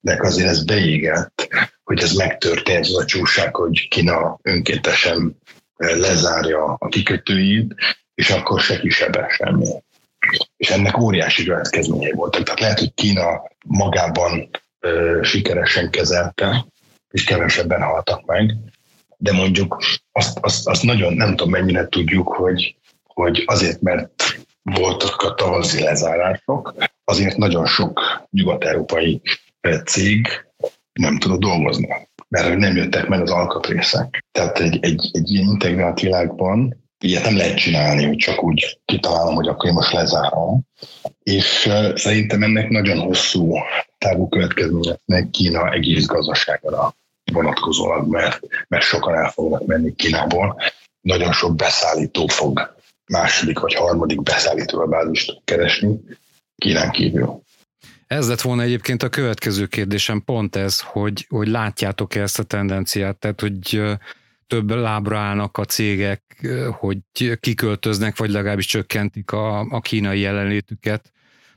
de azért ez beégett, hogy ez megtörtént, az a csúság, hogy Kína önkéntesen eh, lezárja a kikötőit, és akkor se kisebben semmi. És ennek óriási következményei voltak. Tehát lehet, hogy Kína magában ö, eh, sikeresen kezelte, és kevesebben haltak meg, de mondjuk azt, azt, azt nagyon nem tudom mennyire tudjuk, hogy hogy azért, mert voltak a tavaszi lezárások, azért nagyon sok nyugat-európai eh, cég nem tudott dolgozni, mert nem jöttek meg az alkatrészek. Tehát egy, egy, egy ilyen integrált világban ilyet nem lehet csinálni, hogy csak úgy kitalálom, hogy akkor én most lezárom. És uh, szerintem ennek nagyon hosszú távú következményeknek Kína egész gazdaságára vonatkozólag, mert, mert sokan el fognak menni Kínából. Nagyon sok beszállító fog második vagy harmadik beszállító bázist keresni Kínán kívül. Ez lett volna egyébként a következő kérdésem, pont ez, hogy, hogy látjátok-e ezt a tendenciát, tehát hogy több lábra állnak a cégek, hogy kiköltöznek, vagy legalábbis csökkentik a, a kínai jelenlétüket,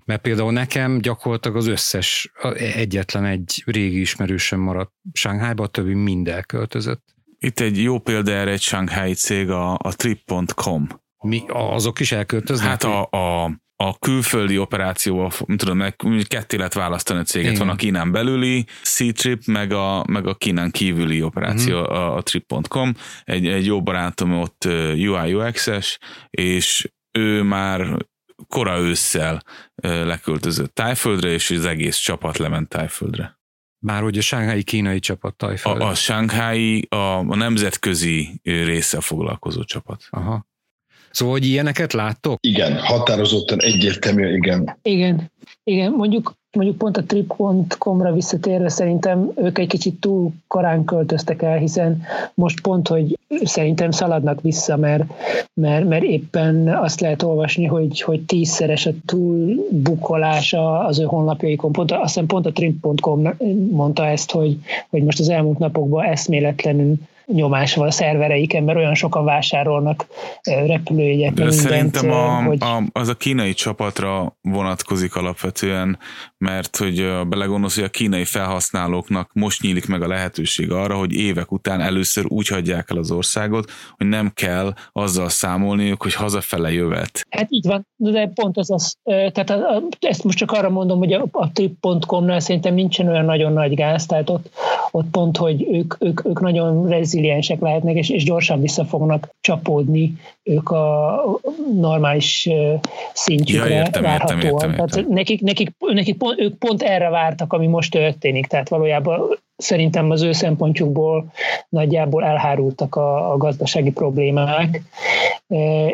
mert például nekem gyakorlatilag az összes, egyetlen egy régi ismerősöm maradt Sánghájba, a többi mind elköltözött. Itt egy jó példa erre egy Shanghai cég, a, a trip.com mi, azok is elköltöznek? Hát a, a, a külföldi operáció, tudom, meg ketté lehet választani a céget. Igen. Van a Kínán belüli C-Trip, meg a, meg a Kínán kívüli operáció, uh-huh. a, a trip.com. Egy, egy jó barátom ott UI UX-es, és ő már kora ősszel leköltözött Tájföldre, és az egész csapat lement Tájföldre. Már hogy a sánghái kínai csapat Tájföldre. A, a sánghái a, a nemzetközi része foglalkozó csapat. Aha. Szóval, hogy ilyeneket láttok? Igen, határozottan egyértelműen igen. Igen, igen, mondjuk mondjuk pont a trip.com-ra visszatérve szerintem ők egy kicsit túl korán költöztek el, hiszen most pont, hogy szerintem szaladnak vissza, mert, mert, mert éppen azt lehet olvasni, hogy, hogy tízszeres a túlbukolása az ő honlapjaikon. Pont, azt hiszem pont a trip.com mondta ezt, hogy, hogy most az elmúlt napokban eszméletlenül nyomás van a szervereiken, mert olyan sokan vásárolnak repülőjegyet. De szerintem a, hogy... a, az a kínai csapatra vonatkozik alapvetően, mert hogy belegondolsz, hogy a kínai felhasználóknak most nyílik meg a lehetőség arra, hogy évek után először úgy hagyják el az országot, hogy nem kell azzal számolniuk, hogy hazafele jövet. Hát így van, de pont az az, tehát a, a, ezt most csak arra mondom, hogy a, a trip.com-nál szerintem nincsen olyan nagyon nagy gáz, tehát ott, ott pont, hogy ők, ők, ők nagyon reziliensek lehetnek, és, és gyorsan vissza fognak csapódni ők a normális szintjükre ja, értem, várhatóan. Értem, értem, értem. Tehát nekik, nekik, nekik pont, ők pont erre vártak, ami most történik. Tehát valójában szerintem az ő szempontjukból nagyjából elhárultak a, a gazdasági problémák,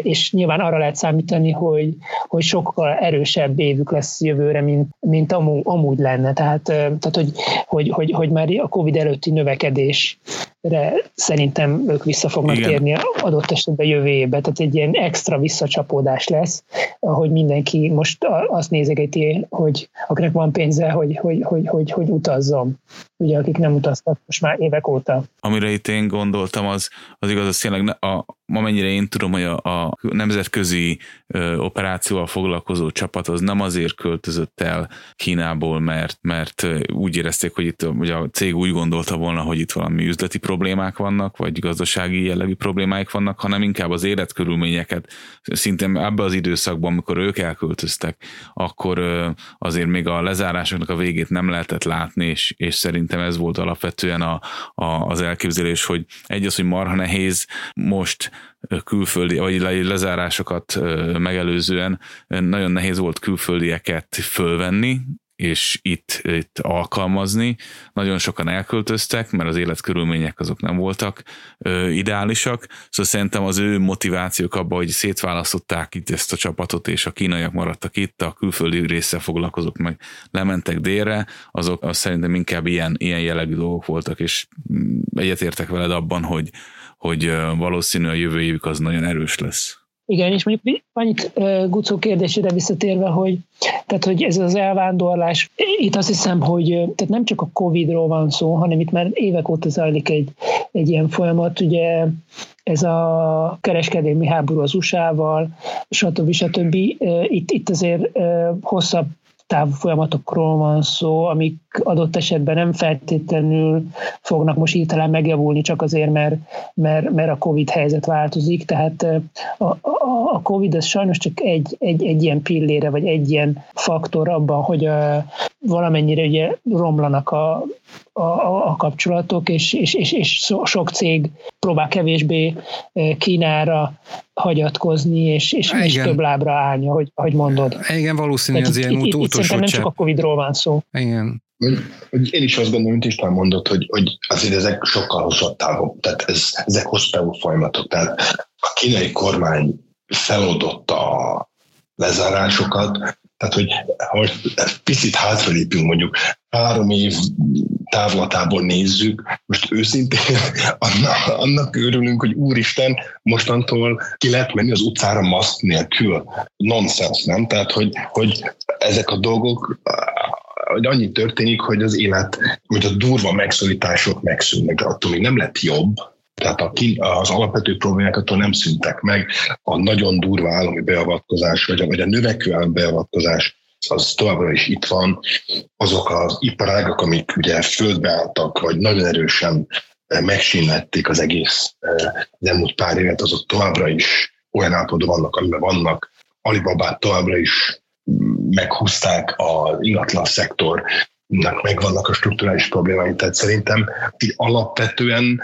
és nyilván arra lehet számítani, hogy, hogy sokkal erősebb évük lesz jövőre, mint, mint amúgy, amúgy lenne. Tehát, tehát hogy, hogy, hogy, hogy már a Covid előtti növekedésre szerintem ők vissza fognak Igen. térni adott esetben jövő évben. Tehát egy ilyen extra visszacsapódás lesz, ahogy mindenki most azt nézegeti, hogy akinek van pénze, hogy, hogy, hogy, hogy, hogy utazzon. Ugye, akik nem utaztak most már évek óta. Amire itt én gondoltam, az, az igaz, az tényleg a, amennyire én tudom, hogy a, a nemzetközi ö, operációval foglalkozó csapat az nem azért költözött el Kínából, mert, mert úgy érezték, hogy itt hogy a cég úgy gondolta volna, hogy itt valami üzleti problémák vannak, vagy gazdasági jellegű problémáik vannak, hanem inkább az életkörülményeket. Szinte ebbe az időszakban, amikor ők elköltöztek, akkor ö, azért még a lezárásoknak a végét nem lehetett látni, és, és szerintem ez volt alapvetően a, a, az elképzelés, hogy egy az, hogy marha nehéz most külföldi, vagy lezárásokat megelőzően nagyon nehéz volt külföldieket fölvenni, és itt, itt alkalmazni. Nagyon sokan elköltöztek, mert az életkörülmények azok nem voltak ö, ideálisak, szóval szerintem az ő motivációk abban, hogy szétválasztották itt ezt a csapatot, és a kínaiak maradtak itt, a külföldi része foglalkozók meg lementek délre, azok az szerintem inkább ilyen, ilyen jellegű dolgok voltak, és mm, egyetértek veled abban, hogy, hogy valószínű a jövő évük az nagyon erős lesz. Igen, és mondjuk annyit Gucó kérdésére visszatérve, hogy, tehát, hogy ez az elvándorlás, itt azt hiszem, hogy tehát nem csak a Covid-ról van szó, hanem itt már évek óta zajlik egy, egy ilyen folyamat, ugye ez a kereskedelmi háború az USA-val, stb. stb. Itt, itt azért hosszabb távú folyamatokról van szó, amik adott esetben nem feltétlenül fognak most hirtelen megjavulni, csak azért, mert, mert, mert a COVID helyzet változik. Tehát a, a, a COVID az sajnos csak egy, egy, egy ilyen pillére, vagy egy ilyen faktor abban, hogy a, valamennyire ugye romlanak a, a, a kapcsolatok, és, és, és, és sok cég próbál kevésbé Kínára hagyatkozni, és, és, és több lábra állni, hogy, ahogy mondod. Igen, valószínű az ilyen ut- utolsó nem csak a Covid-ról van szó. Igen. Hogy én is azt gondolom, mint István mondott, hogy, hogy azért ezek sokkal hosszabb távok, tehát ez, ezek hosszú folyamatok. Tehát a kínai kormány feloldotta a lezárásokat, tehát, hogy ha picit hátralépünk, mondjuk három év távlatából nézzük, most őszintén annak, annak örülünk, hogy úristen, mostantól ki lehet menni az utcára maszk nélkül. Nonsens, nem? Tehát, hogy, hogy ezek a dolgok hogy annyi történik, hogy az élet, hogy a durva megszorítások megszűnnek, de attól még nem lett jobb, tehát a, az alapvető problémák attól nem szüntek meg. A nagyon durva állami beavatkozás, vagy a, vagy a növekvő állami beavatkozás az továbbra is itt van. Azok az iparágak, amik ugye földbe álltak, vagy nagyon erősen eh, megsínlették az egész eh, az elmúlt pár évet, azok továbbra is olyan állapotban vannak, amiben vannak. Alibabát továbbra is mm, meghúzták az ingatlan szektor, megvannak a strukturális problémái, tehát szerintem így alapvetően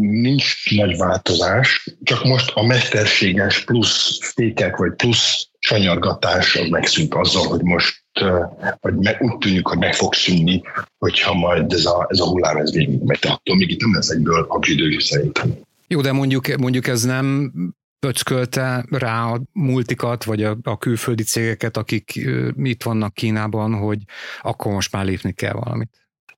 nincs nagy változás, csak most a mesterséges plusz fékek, vagy plusz sanyargatás az megszűnt azzal, hogy most hogy meg, úgy tűnik, hogy meg fog szűnni, hogyha majd ez a, ez a hullám ez végig megy. Tehát attól még itt nem lesz egyből habzsidős szerintem. Jó, de mondjuk, mondjuk ez nem pöckölte rá a multikat, vagy a, a külföldi cégeket, akik itt vannak Kínában, hogy akkor most már lépni kell valamit.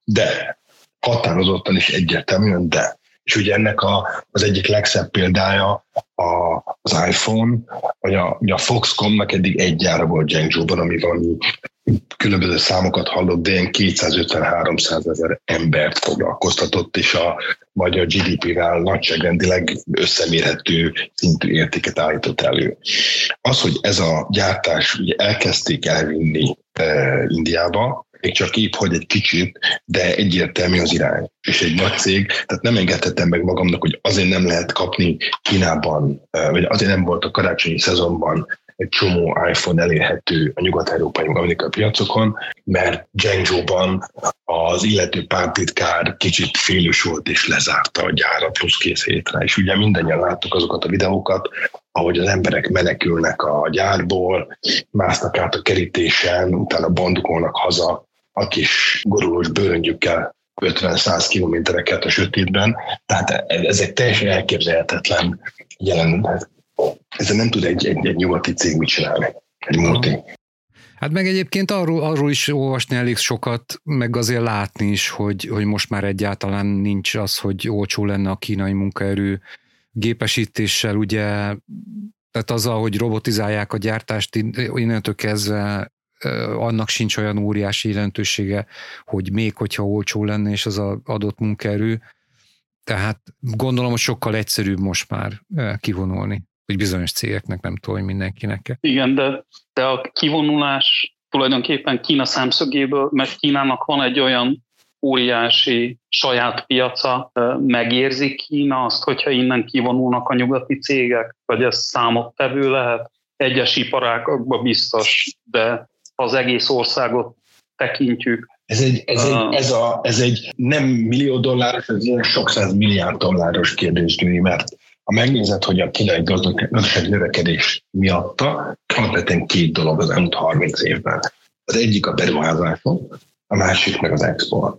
De, határozottan is egyértelműen, de. És ugye ennek a, az egyik legszebb példája a, az iPhone, vagy a, ugye a Foxcomnak eddig egy gyára volt Zhengzhouban, ami valami különböző számokat hallott, de ilyen 250-300 ezer embert foglalkoztatott, és a magyar GDP-vel nagyságrendileg összemérhető szintű értéket állított elő. Az, hogy ez a gyártás ugye elkezdték elvinni e, Indiába, még csak épp, hogy egy kicsit, de egyértelmű az irány. És egy nagy cég, tehát nem engedhetem meg magamnak, hogy azért nem lehet kapni Kínában, e, vagy azért nem volt a karácsonyi szezonban egy csomó iPhone elérhető a nyugat-európai, amerikai piacokon, mert Zhengzhou-ban az illető pártitkár kicsit félős volt és lezárta a gyárat plusz kész hétre. És ugye mindannyian láttuk azokat a videókat, ahogy az emberek menekülnek a gyárból, másznak át a kerítésen, utána bandukolnak haza a kis gorulós bőröngyükkel 50-100 kilométereket a sötétben. Tehát ezek teljesen elképzelhetetlen jelenet ezzel nem tud egy, egy, egy nyugati cég mit csinálni, egy multi. Hát meg egyébként arról, arról is olvasni elég sokat, meg azért látni is, hogy, hogy most már egyáltalán nincs az, hogy olcsó lenne a kínai munkaerő gépesítéssel, ugye, tehát azzal, hogy robotizálják a gyártást, innentől kezdve annak sincs olyan óriási jelentősége, hogy még hogyha olcsó lenne, és az a adott munkaerő, Tehát gondolom, hogy sokkal egyszerűbb most már kivonulni, hogy bizonyos cégeknek, nem tudom, hogy mindenkinek. Igen, de, de a kivonulás tulajdonképpen Kína szemszögéből, mert Kínának van egy olyan óriási saját piaca, megérzi Kína azt, hogyha innen kivonulnak a nyugati cégek, vagy ez számottevő lehet? Egyes iparágakban biztos, de az egész országot tekintjük. Ez egy, ez, egy, ez, a, ez egy nem millió dolláros, ez ilyen sok száz milliárd dolláros kérdés, mert ha megnézed, hogy a kínai gazdaság növekedés miatta alapvetően két dolog az elmúlt 30 évben. Az egyik a beruházások, a másik meg az export.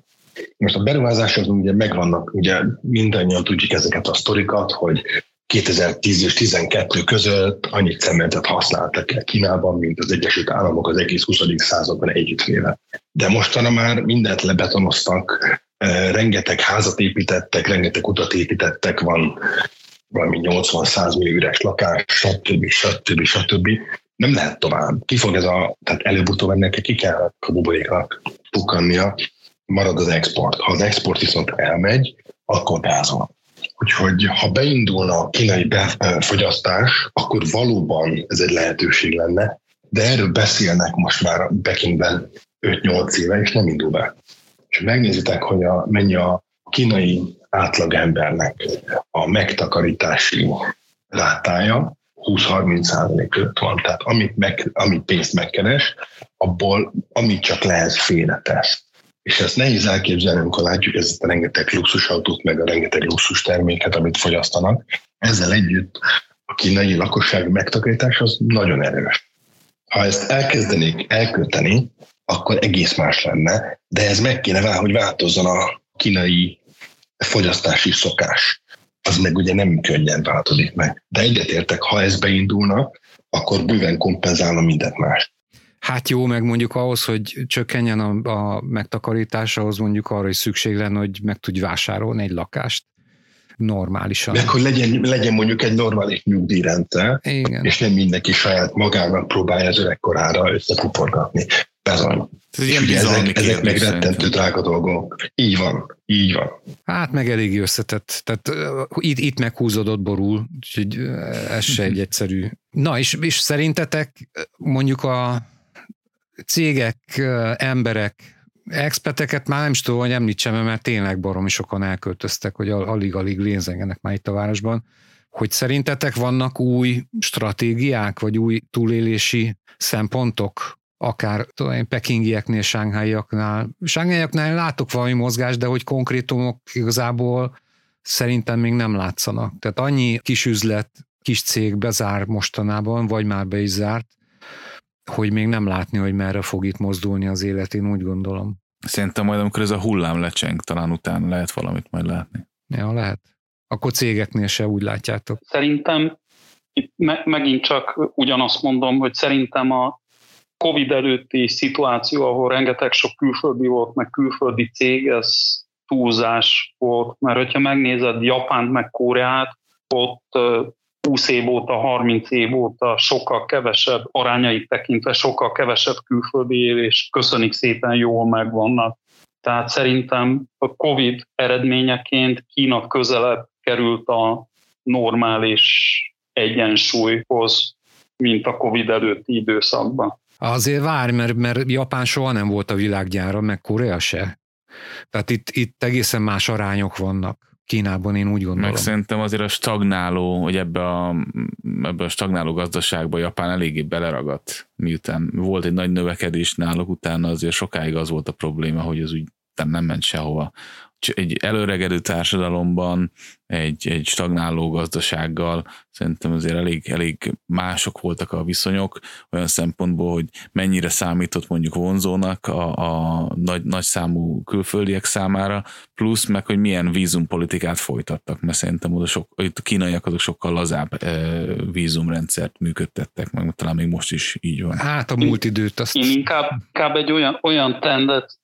Most a beruházások ugye megvannak, ugye mindannyian tudjuk ezeket a sztorikat, hogy 2010 és 12 között annyit cementet használtak el Kínában, mint az Egyesült Államok az egész 20. században együttvéve. De mostanra már mindent lebetonoztak, eh, rengeteg házat építettek, rengeteg utat építettek, van valami 80-100 millió üres lakás, stb. stb. stb. Nem lehet tovább. Ki fog ez a, tehát előbb-utóbb ennek ki kell a buboréknak pukkannia, marad az export. Ha az export viszont elmegy, akkor gázol. Úgyhogy ha beindulna a kínai befogyasztás, akkor valóban ez egy lehetőség lenne, de erről beszélnek most már Pekingben 5-8 éve, és nem indul be. És megnézitek, hogy a, mennyi a kínai átlagembernek a megtakarítási rátája, 20-30 százalék között van. Tehát amit, meg, amit pénzt megkeres, abból amit csak lehet félretesz. És ezt nehéz elképzelni, amikor látjuk ezt a rengeteg luxusautót, meg a rengeteg luxus terméket, amit fogyasztanak. Ezzel együtt a kínai lakosság megtakarítás az nagyon erős. Ha ezt elkezdenék elkölteni, akkor egész más lenne, de ez meg kéne vál, hogy változzon a kínai fogyasztási szokás. Az meg ugye nem könnyen változik meg. De egyetértek, ha ez beindulna, akkor bőven kompenzálna mindent más. Hát jó, meg mondjuk ahhoz, hogy csökkenjen a, a megtakarítás, ahhoz mondjuk arra is szükség lenne, hogy meg tudj vásárolni egy lakást normálisan. Meg hogy legyen, legyen mondjuk egy normális nyugdíjrendszer, Igen. és nem mindenki saját magának próbálja az öregkorára összekuporgatni. Bezony. Ez ilyen ezek, ezek meg rettentő drága dolgok. Így van, így van. Hát meg elég összetett. Tehát uh, itt, itt meghúzódott borul, úgyhogy uh, ez se egy egyszerű. Na és, és szerintetek mondjuk a cégek, emberek, expeteket már nem is tudom, hogy említsem, mert tényleg baromi sokan elköltöztek, hogy alig-alig lézengenek már itt a városban, hogy szerintetek vannak új stratégiák, vagy új túlélési szempontok, akár tudom én, pekingieknél, sángháiaknál. Sángháiaknál látok valami mozgást, de hogy konkrétumok igazából szerintem még nem látszanak. Tehát annyi kis üzlet, kis cég bezár mostanában, vagy már be is zárt, hogy még nem látni, hogy merre fog itt mozdulni az élet, én úgy gondolom. Szerintem majd amikor ez a hullám lecseng, talán utána lehet valamit majd látni. Ja, lehet. Akkor cégeknél se úgy látjátok. Szerintem itt me- megint csak ugyanazt mondom, hogy szerintem a Covid előtti szituáció, ahol rengeteg sok külföldi volt, meg külföldi cég, ez túlzás volt, mert hogyha megnézed Japánt meg Koreát, ott 20 év óta, 30 év óta sokkal kevesebb, arányait tekintve sokkal kevesebb külföldi él, és köszönik szépen jól megvannak. Tehát szerintem a Covid eredményeként Kína közelebb került a normális egyensúlyhoz, mint a Covid előtti időszakban. Azért várj, mert, mert Japán soha nem volt a világgyára, meg Korea se. Tehát itt, itt egészen más arányok vannak. Kínában, én úgy gondolom. Meg szerintem azért a stagnáló, hogy ebbe a, ebbe a stagnáló gazdaságba Japán eléggé beleragadt, miután volt egy nagy növekedés náluk, utána azért sokáig az volt a probléma, hogy az úgy nem ment sehova egy előregedő társadalomban, egy, egy stagnáló gazdasággal szerintem azért elég, elég mások voltak a viszonyok, olyan szempontból, hogy mennyire számított mondjuk vonzónak a, a nagy, nagy számú külföldiek számára, plusz meg, hogy milyen vízumpolitikát folytattak, mert szerintem oda sok, a kínaiak azok sokkal lazább e, vízumrendszert működtettek, meg talán még most is így van. Hát a múlt időt azt... Én inkább, inkább egy olyan, olyan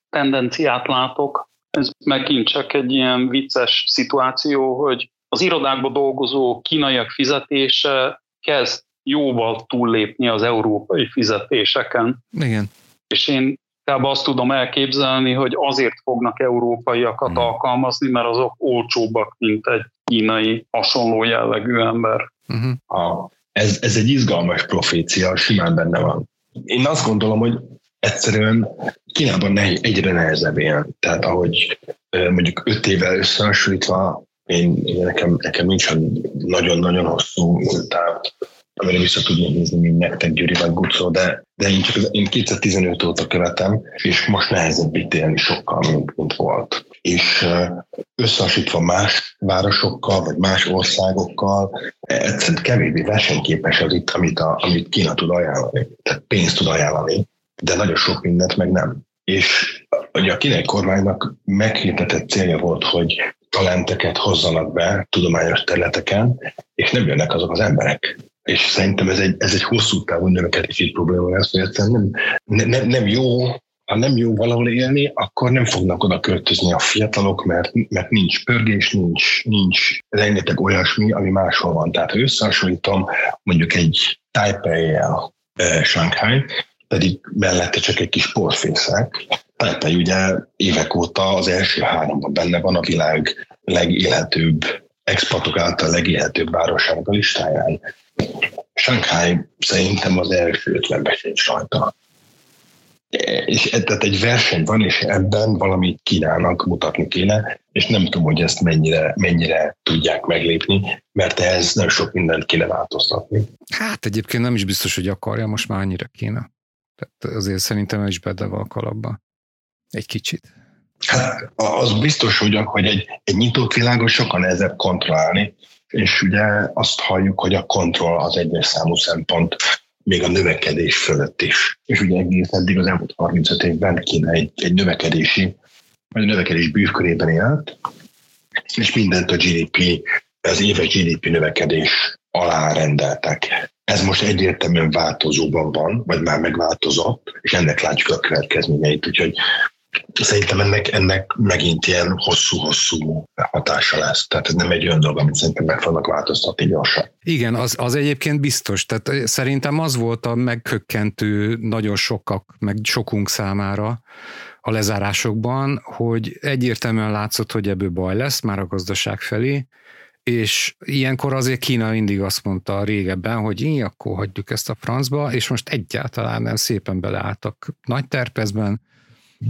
tendenciát látok, ez megint csak egy ilyen vicces szituáció, hogy az irodákban dolgozó kínaiak fizetése kezd jóval túllépni az európai fizetéseken. Igen. És én Inkább azt tudom elképzelni, hogy azért fognak európaiakat hmm. alkalmazni, mert azok olcsóbbak, mint egy kínai hasonló jellegű ember. Uh-huh. A, ez, ez egy izgalmas profécia, simán benne van. Én azt gondolom, hogy egyszerűen Kínában nehéz, egyre nehezebb ilyen. Tehát ahogy mondjuk öt évvel összehasonlítva, én, én nekem, nekem nincsen nagyon-nagyon hosszú táv, amire vissza tudnék nézni, mint nektek Gyuri vagy Gucó, de, de én csak én 2015 óta követem, és most nehezebb itt élni sokkal, mint, mint volt. És összehasonlítva más városokkal, vagy más országokkal, egyszerűen kevésbé versenyképes az itt, amit, a, amit Kína tud ajánlani. Tehát pénzt tud ajánlani, de nagyon sok mindent meg nem. És ugye a kínai kormánynak meghirdetett célja volt, hogy talenteket hozzanak be tudományos területeken, és nem jönnek azok az emberek. És szerintem ez egy, ez egy hosszú távú növekedési probléma lesz, hogy nem, nem, nem jó ha nem jó valahol élni, akkor nem fognak oda költözni a fiatalok, mert, mert nincs pörgés, nincs, nincs rengeteg olyasmi, ami máshol van. Tehát ha összehasonlítom mondjuk egy Taipei-el eh, pedig mellette csak egy kis porfészek. Taipei ugye évek óta az első háromban benne van a világ legélhetőbb, expatok által legélhetőbb városának a listáján. Shanghai szerintem az első ötvenbe sincs rajta. És e, tehát egy verseny van, és ebben valamit Kínának mutatni kéne, és nem tudom, hogy ezt mennyire, mennyire tudják meglépni, mert ehhez nem sok mindent kéne változtatni. Hát egyébként nem is biztos, hogy akarja most már annyira kéne. Tehát azért szerintem ő is benne van a kalapba. Egy kicsit. Hát az biztos, hogy, hogy egy, egy nyitott világon sokan nehezebb kontrollálni, és ugye azt halljuk, hogy a kontroll az egyes számú szempont még a növekedés fölött is. És ugye egész eddig az elmúlt 35 évben kéne egy, egy növekedési, vagy a növekedés bűvkörében élt, és mindent a GDP, az éves GDP növekedés alá rendeltek. Ez most egyértelműen változóban van, vagy már megváltozott, és ennek látjuk a következményeit, úgyhogy szerintem ennek, ennek megint ilyen hosszú-hosszú hatása lesz. Tehát ez nem egy olyan dolog, amit szerintem meg fognak változtatni gyorsan. Igen, az, az egyébként biztos. Tehát szerintem az volt a megkökkentő nagyon sokak, meg sokunk számára a lezárásokban, hogy egyértelműen látszott, hogy ebből baj lesz már a gazdaság felé, és ilyenkor azért Kína mindig azt mondta régebben, hogy így, akkor hagyjuk ezt a francba, és most egyáltalán nem szépen beleálltak nagy terpezben,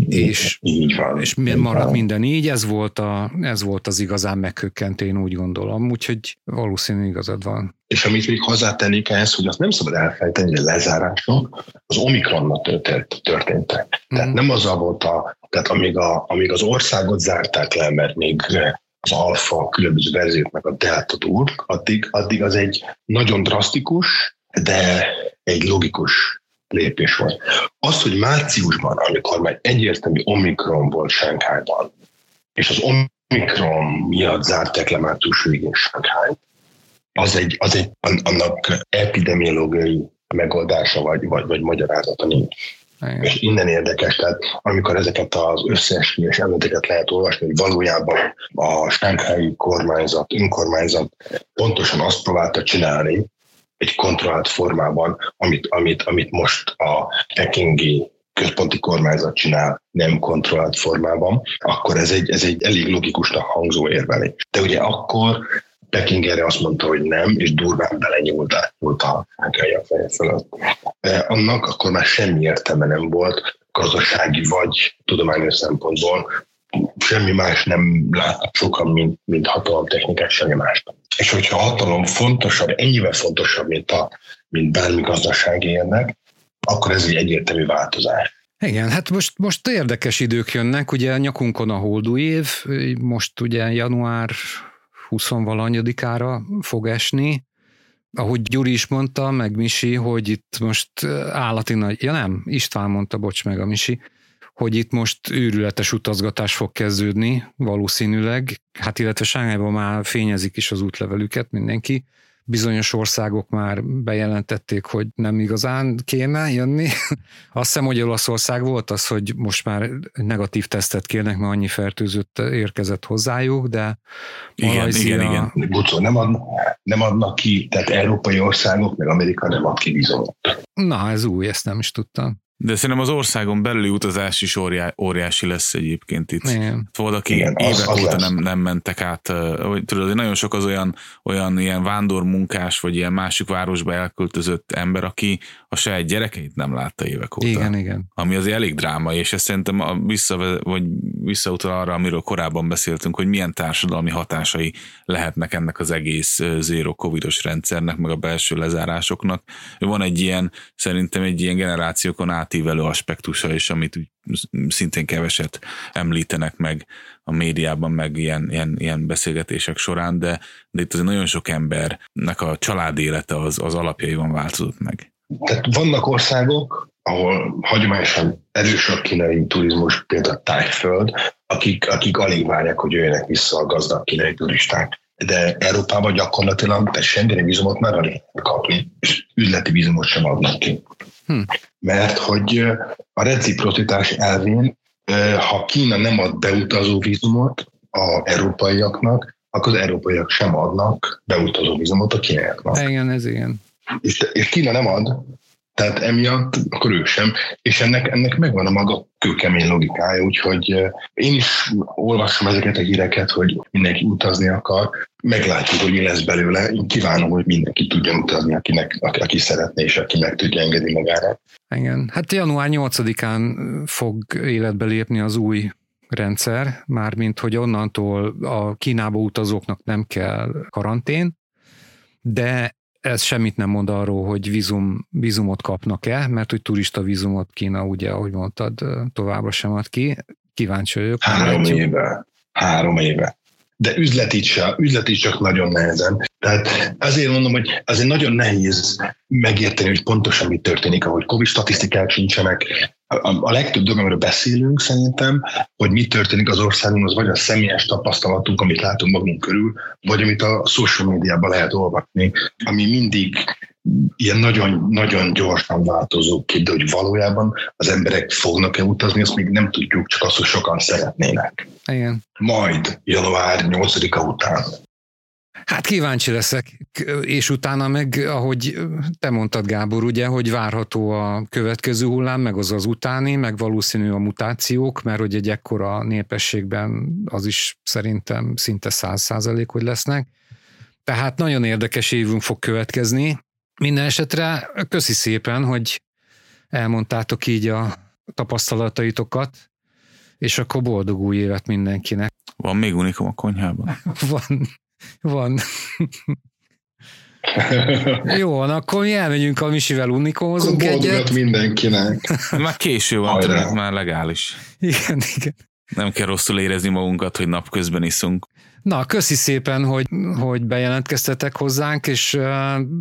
és, így van, és így maradt van. minden így, ez volt, a, ez volt az igazán megkökkentő, én úgy gondolom, úgyhogy valószínű igazad van. És amit még hozzátennék ehhez, hogy azt nem szabad elfelejteni, hogy a lezárások az Omikronnal történtek. Tehát mm. nem az volt a, tehát amíg, a, amíg az országot zárták le, mert még az alfa, különböző verziók, meg a delta dur, addig, addig az egy nagyon drasztikus, de egy logikus lépés volt. Az, hogy márciusban, amikor már egyértelmű Omikron volt Sánkhájban, és az Omikron miatt zárták le március végén Sánkhájt, az egy, az egy, annak epidemiológiai megoldása vagy, vagy, vagy magyarázata nincs. Igen. És innen érdekes, tehát amikor ezeket az összeesküvés említeket lehet olvasni, hogy valójában a stánkhelyi kormányzat, önkormányzat pontosan azt próbálta csinálni, egy kontrollált formában, amit, amit, amit most a pekingi központi kormányzat csinál nem kontrollált formában, akkor ez egy, ez egy elég logikusnak hangzó érvelés. De ugye akkor Peking erre azt mondta, hogy nem, és durván belenyúlt átnyúlt a a feje fölött. Annak akkor már semmi értelme nem volt gazdasági vagy tudományos szempontból, semmi más nem látnak sokan, mint, mint hatalomtechnikát, semmi más. És hogyha a hatalom fontosabb, ennyivel fontosabb, mint, a, mint bármi gazdasági érnek, akkor ez egy egyértelmű változás. Igen, hát most, most érdekes idők jönnek, ugye nyakunkon a holdú év, most ugye január 20 valanyadikára fog esni, ahogy Gyuri is mondta, meg Misi, hogy itt most állati nagy, ja nem, István mondta, bocs meg a Misi, hogy itt most őrületes utazgatás fog kezdődni, valószínűleg, hát illetve Sángályban már fényezik is az útlevelüket mindenki, bizonyos országok már bejelentették, hogy nem igazán kéne jönni. Azt hiszem, hogy Olaszország volt az, hogy most már negatív tesztet kérnek, mert annyi fertőzött érkezett hozzájuk, de igen, Malajzia... igen, igen. Bucó, nem, ad, nem adnak ki, tehát európai országok, meg Amerika nem ad ki bizonyot. Na, ez új, ezt nem is tudtam. De szerintem az országon belüli utazás is óriá, óriási lesz egyébként itt. Igen. Volt, aki Igen, az- évek az óta lesz. nem, nem mentek át, vagy tudod, hogy nagyon sok az olyan, olyan ilyen vándormunkás, vagy ilyen másik városba elköltözött ember, aki a saját gyerekeit nem látta évek óta. Igen, igen. Ami azért elég drámai, és ez szerintem a vissza, vagy visszautal arra, amiről korábban beszéltünk, hogy milyen társadalmi hatásai lehetnek ennek az egész zéro covidos rendszernek, meg a belső lezárásoknak. Van egy ilyen, szerintem egy ilyen generációkon átívelő aspektusa is, amit úgy szintén keveset említenek meg a médiában, meg ilyen, ilyen, ilyen beszélgetések során, de, de itt azért nagyon sok embernek a család élete az, az alapjaiban változott meg. Tehát vannak országok, ahol hagyományosan erős a kínai turizmus, például Tájföld, akik, akik alig várják, hogy jöjjenek vissza a gazdag kínai turisták. De Európában gyakorlatilag te Schengeni vízumot már alig kapni, és üzleti vízumot sem adnak ki. Hm. Mert hogy a reciprocitás elvén, ha Kína nem ad beutazó vízumot a európaiaknak, akkor az európaiak sem adnak beutazó vízumot a kínaiaknak Igen, ez igen. És, és Kína nem ad, tehát emiatt akkor ők sem, és ennek, ennek megvan a maga kőkemény logikája, úgyhogy eh, én is olvasom ezeket a híreket, hogy mindenki utazni akar, meglátjuk, hogy mi lesz belőle. Én kívánom, hogy mindenki tudjon utazni, akinek, aki, szeretne, és aki meg tudja engedni magára. Igen. Hát január 8-án fog életbe lépni az új rendszer, mármint hogy onnantól a Kínába utazóknak nem kell karantén, de ez semmit nem mond arról, hogy vízum, vízumot kapnak-e, mert hogy turista vízumot Kína, ugye, ahogy mondtad, továbbra sem ad ki. Kíváncsi vagyok. Három meglátjuk. éve. Három éve. De üzleti se, üzleti csak nagyon nehezen. Tehát azért mondom, hogy azért nagyon nehéz megérteni, hogy pontosan mi történik, ahogy Covid statisztikák sincsenek. A, a, legtöbb dolog, amiről beszélünk szerintem, hogy mi történik az országban, az vagy a személyes tapasztalatunk, amit látunk magunk körül, vagy amit a social médiában lehet olvasni, ami mindig ilyen nagyon, nagyon gyorsan változó kép, de hogy valójában az emberek fognak-e utazni, azt még nem tudjuk, csak azt, hogy sokan szeretnének. Igen. Majd január 8-a után. Hát kíváncsi leszek, és utána meg, ahogy te mondtad, Gábor, ugye, hogy várható a következő hullám, meg az az utáni, meg valószínű a mutációk, mert hogy egy ekkora népességben az is szerintem szinte száz százalék, hogy lesznek. Tehát nagyon érdekes évünk fog következni. Minden esetre köszi szépen, hogy elmondtátok így a tapasztalataitokat, és akkor boldog új évet mindenkinek. Van még unikum a konyhában? Van, van. Jó, van, akkor mi elmegyünk a Misivel unikomozunk egyet. mindenkinek. Már késő van, tudod, már legális. Igen, igen. Nem kell rosszul érezni magunkat, hogy napközben iszunk. Na, köszi szépen, hogy, hogy bejelentkeztetek hozzánk, és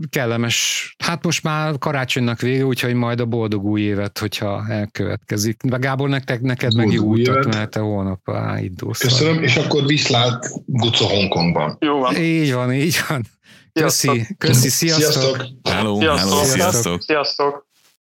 kellemes, hát most már karácsonynak vége, úgyhogy majd a boldog új évet, hogyha elkövetkezik. De Gábor, nektek, neked meg jó utat, mert te holnap indulsz. Köszönöm, és akkor viszlát Guco Hongkongban. Jó van. Így van, így van. Köszi, köszi, sziasztok. Sziasztok! Hello, hello, Sziasztok. sziasztok. Sziasztok.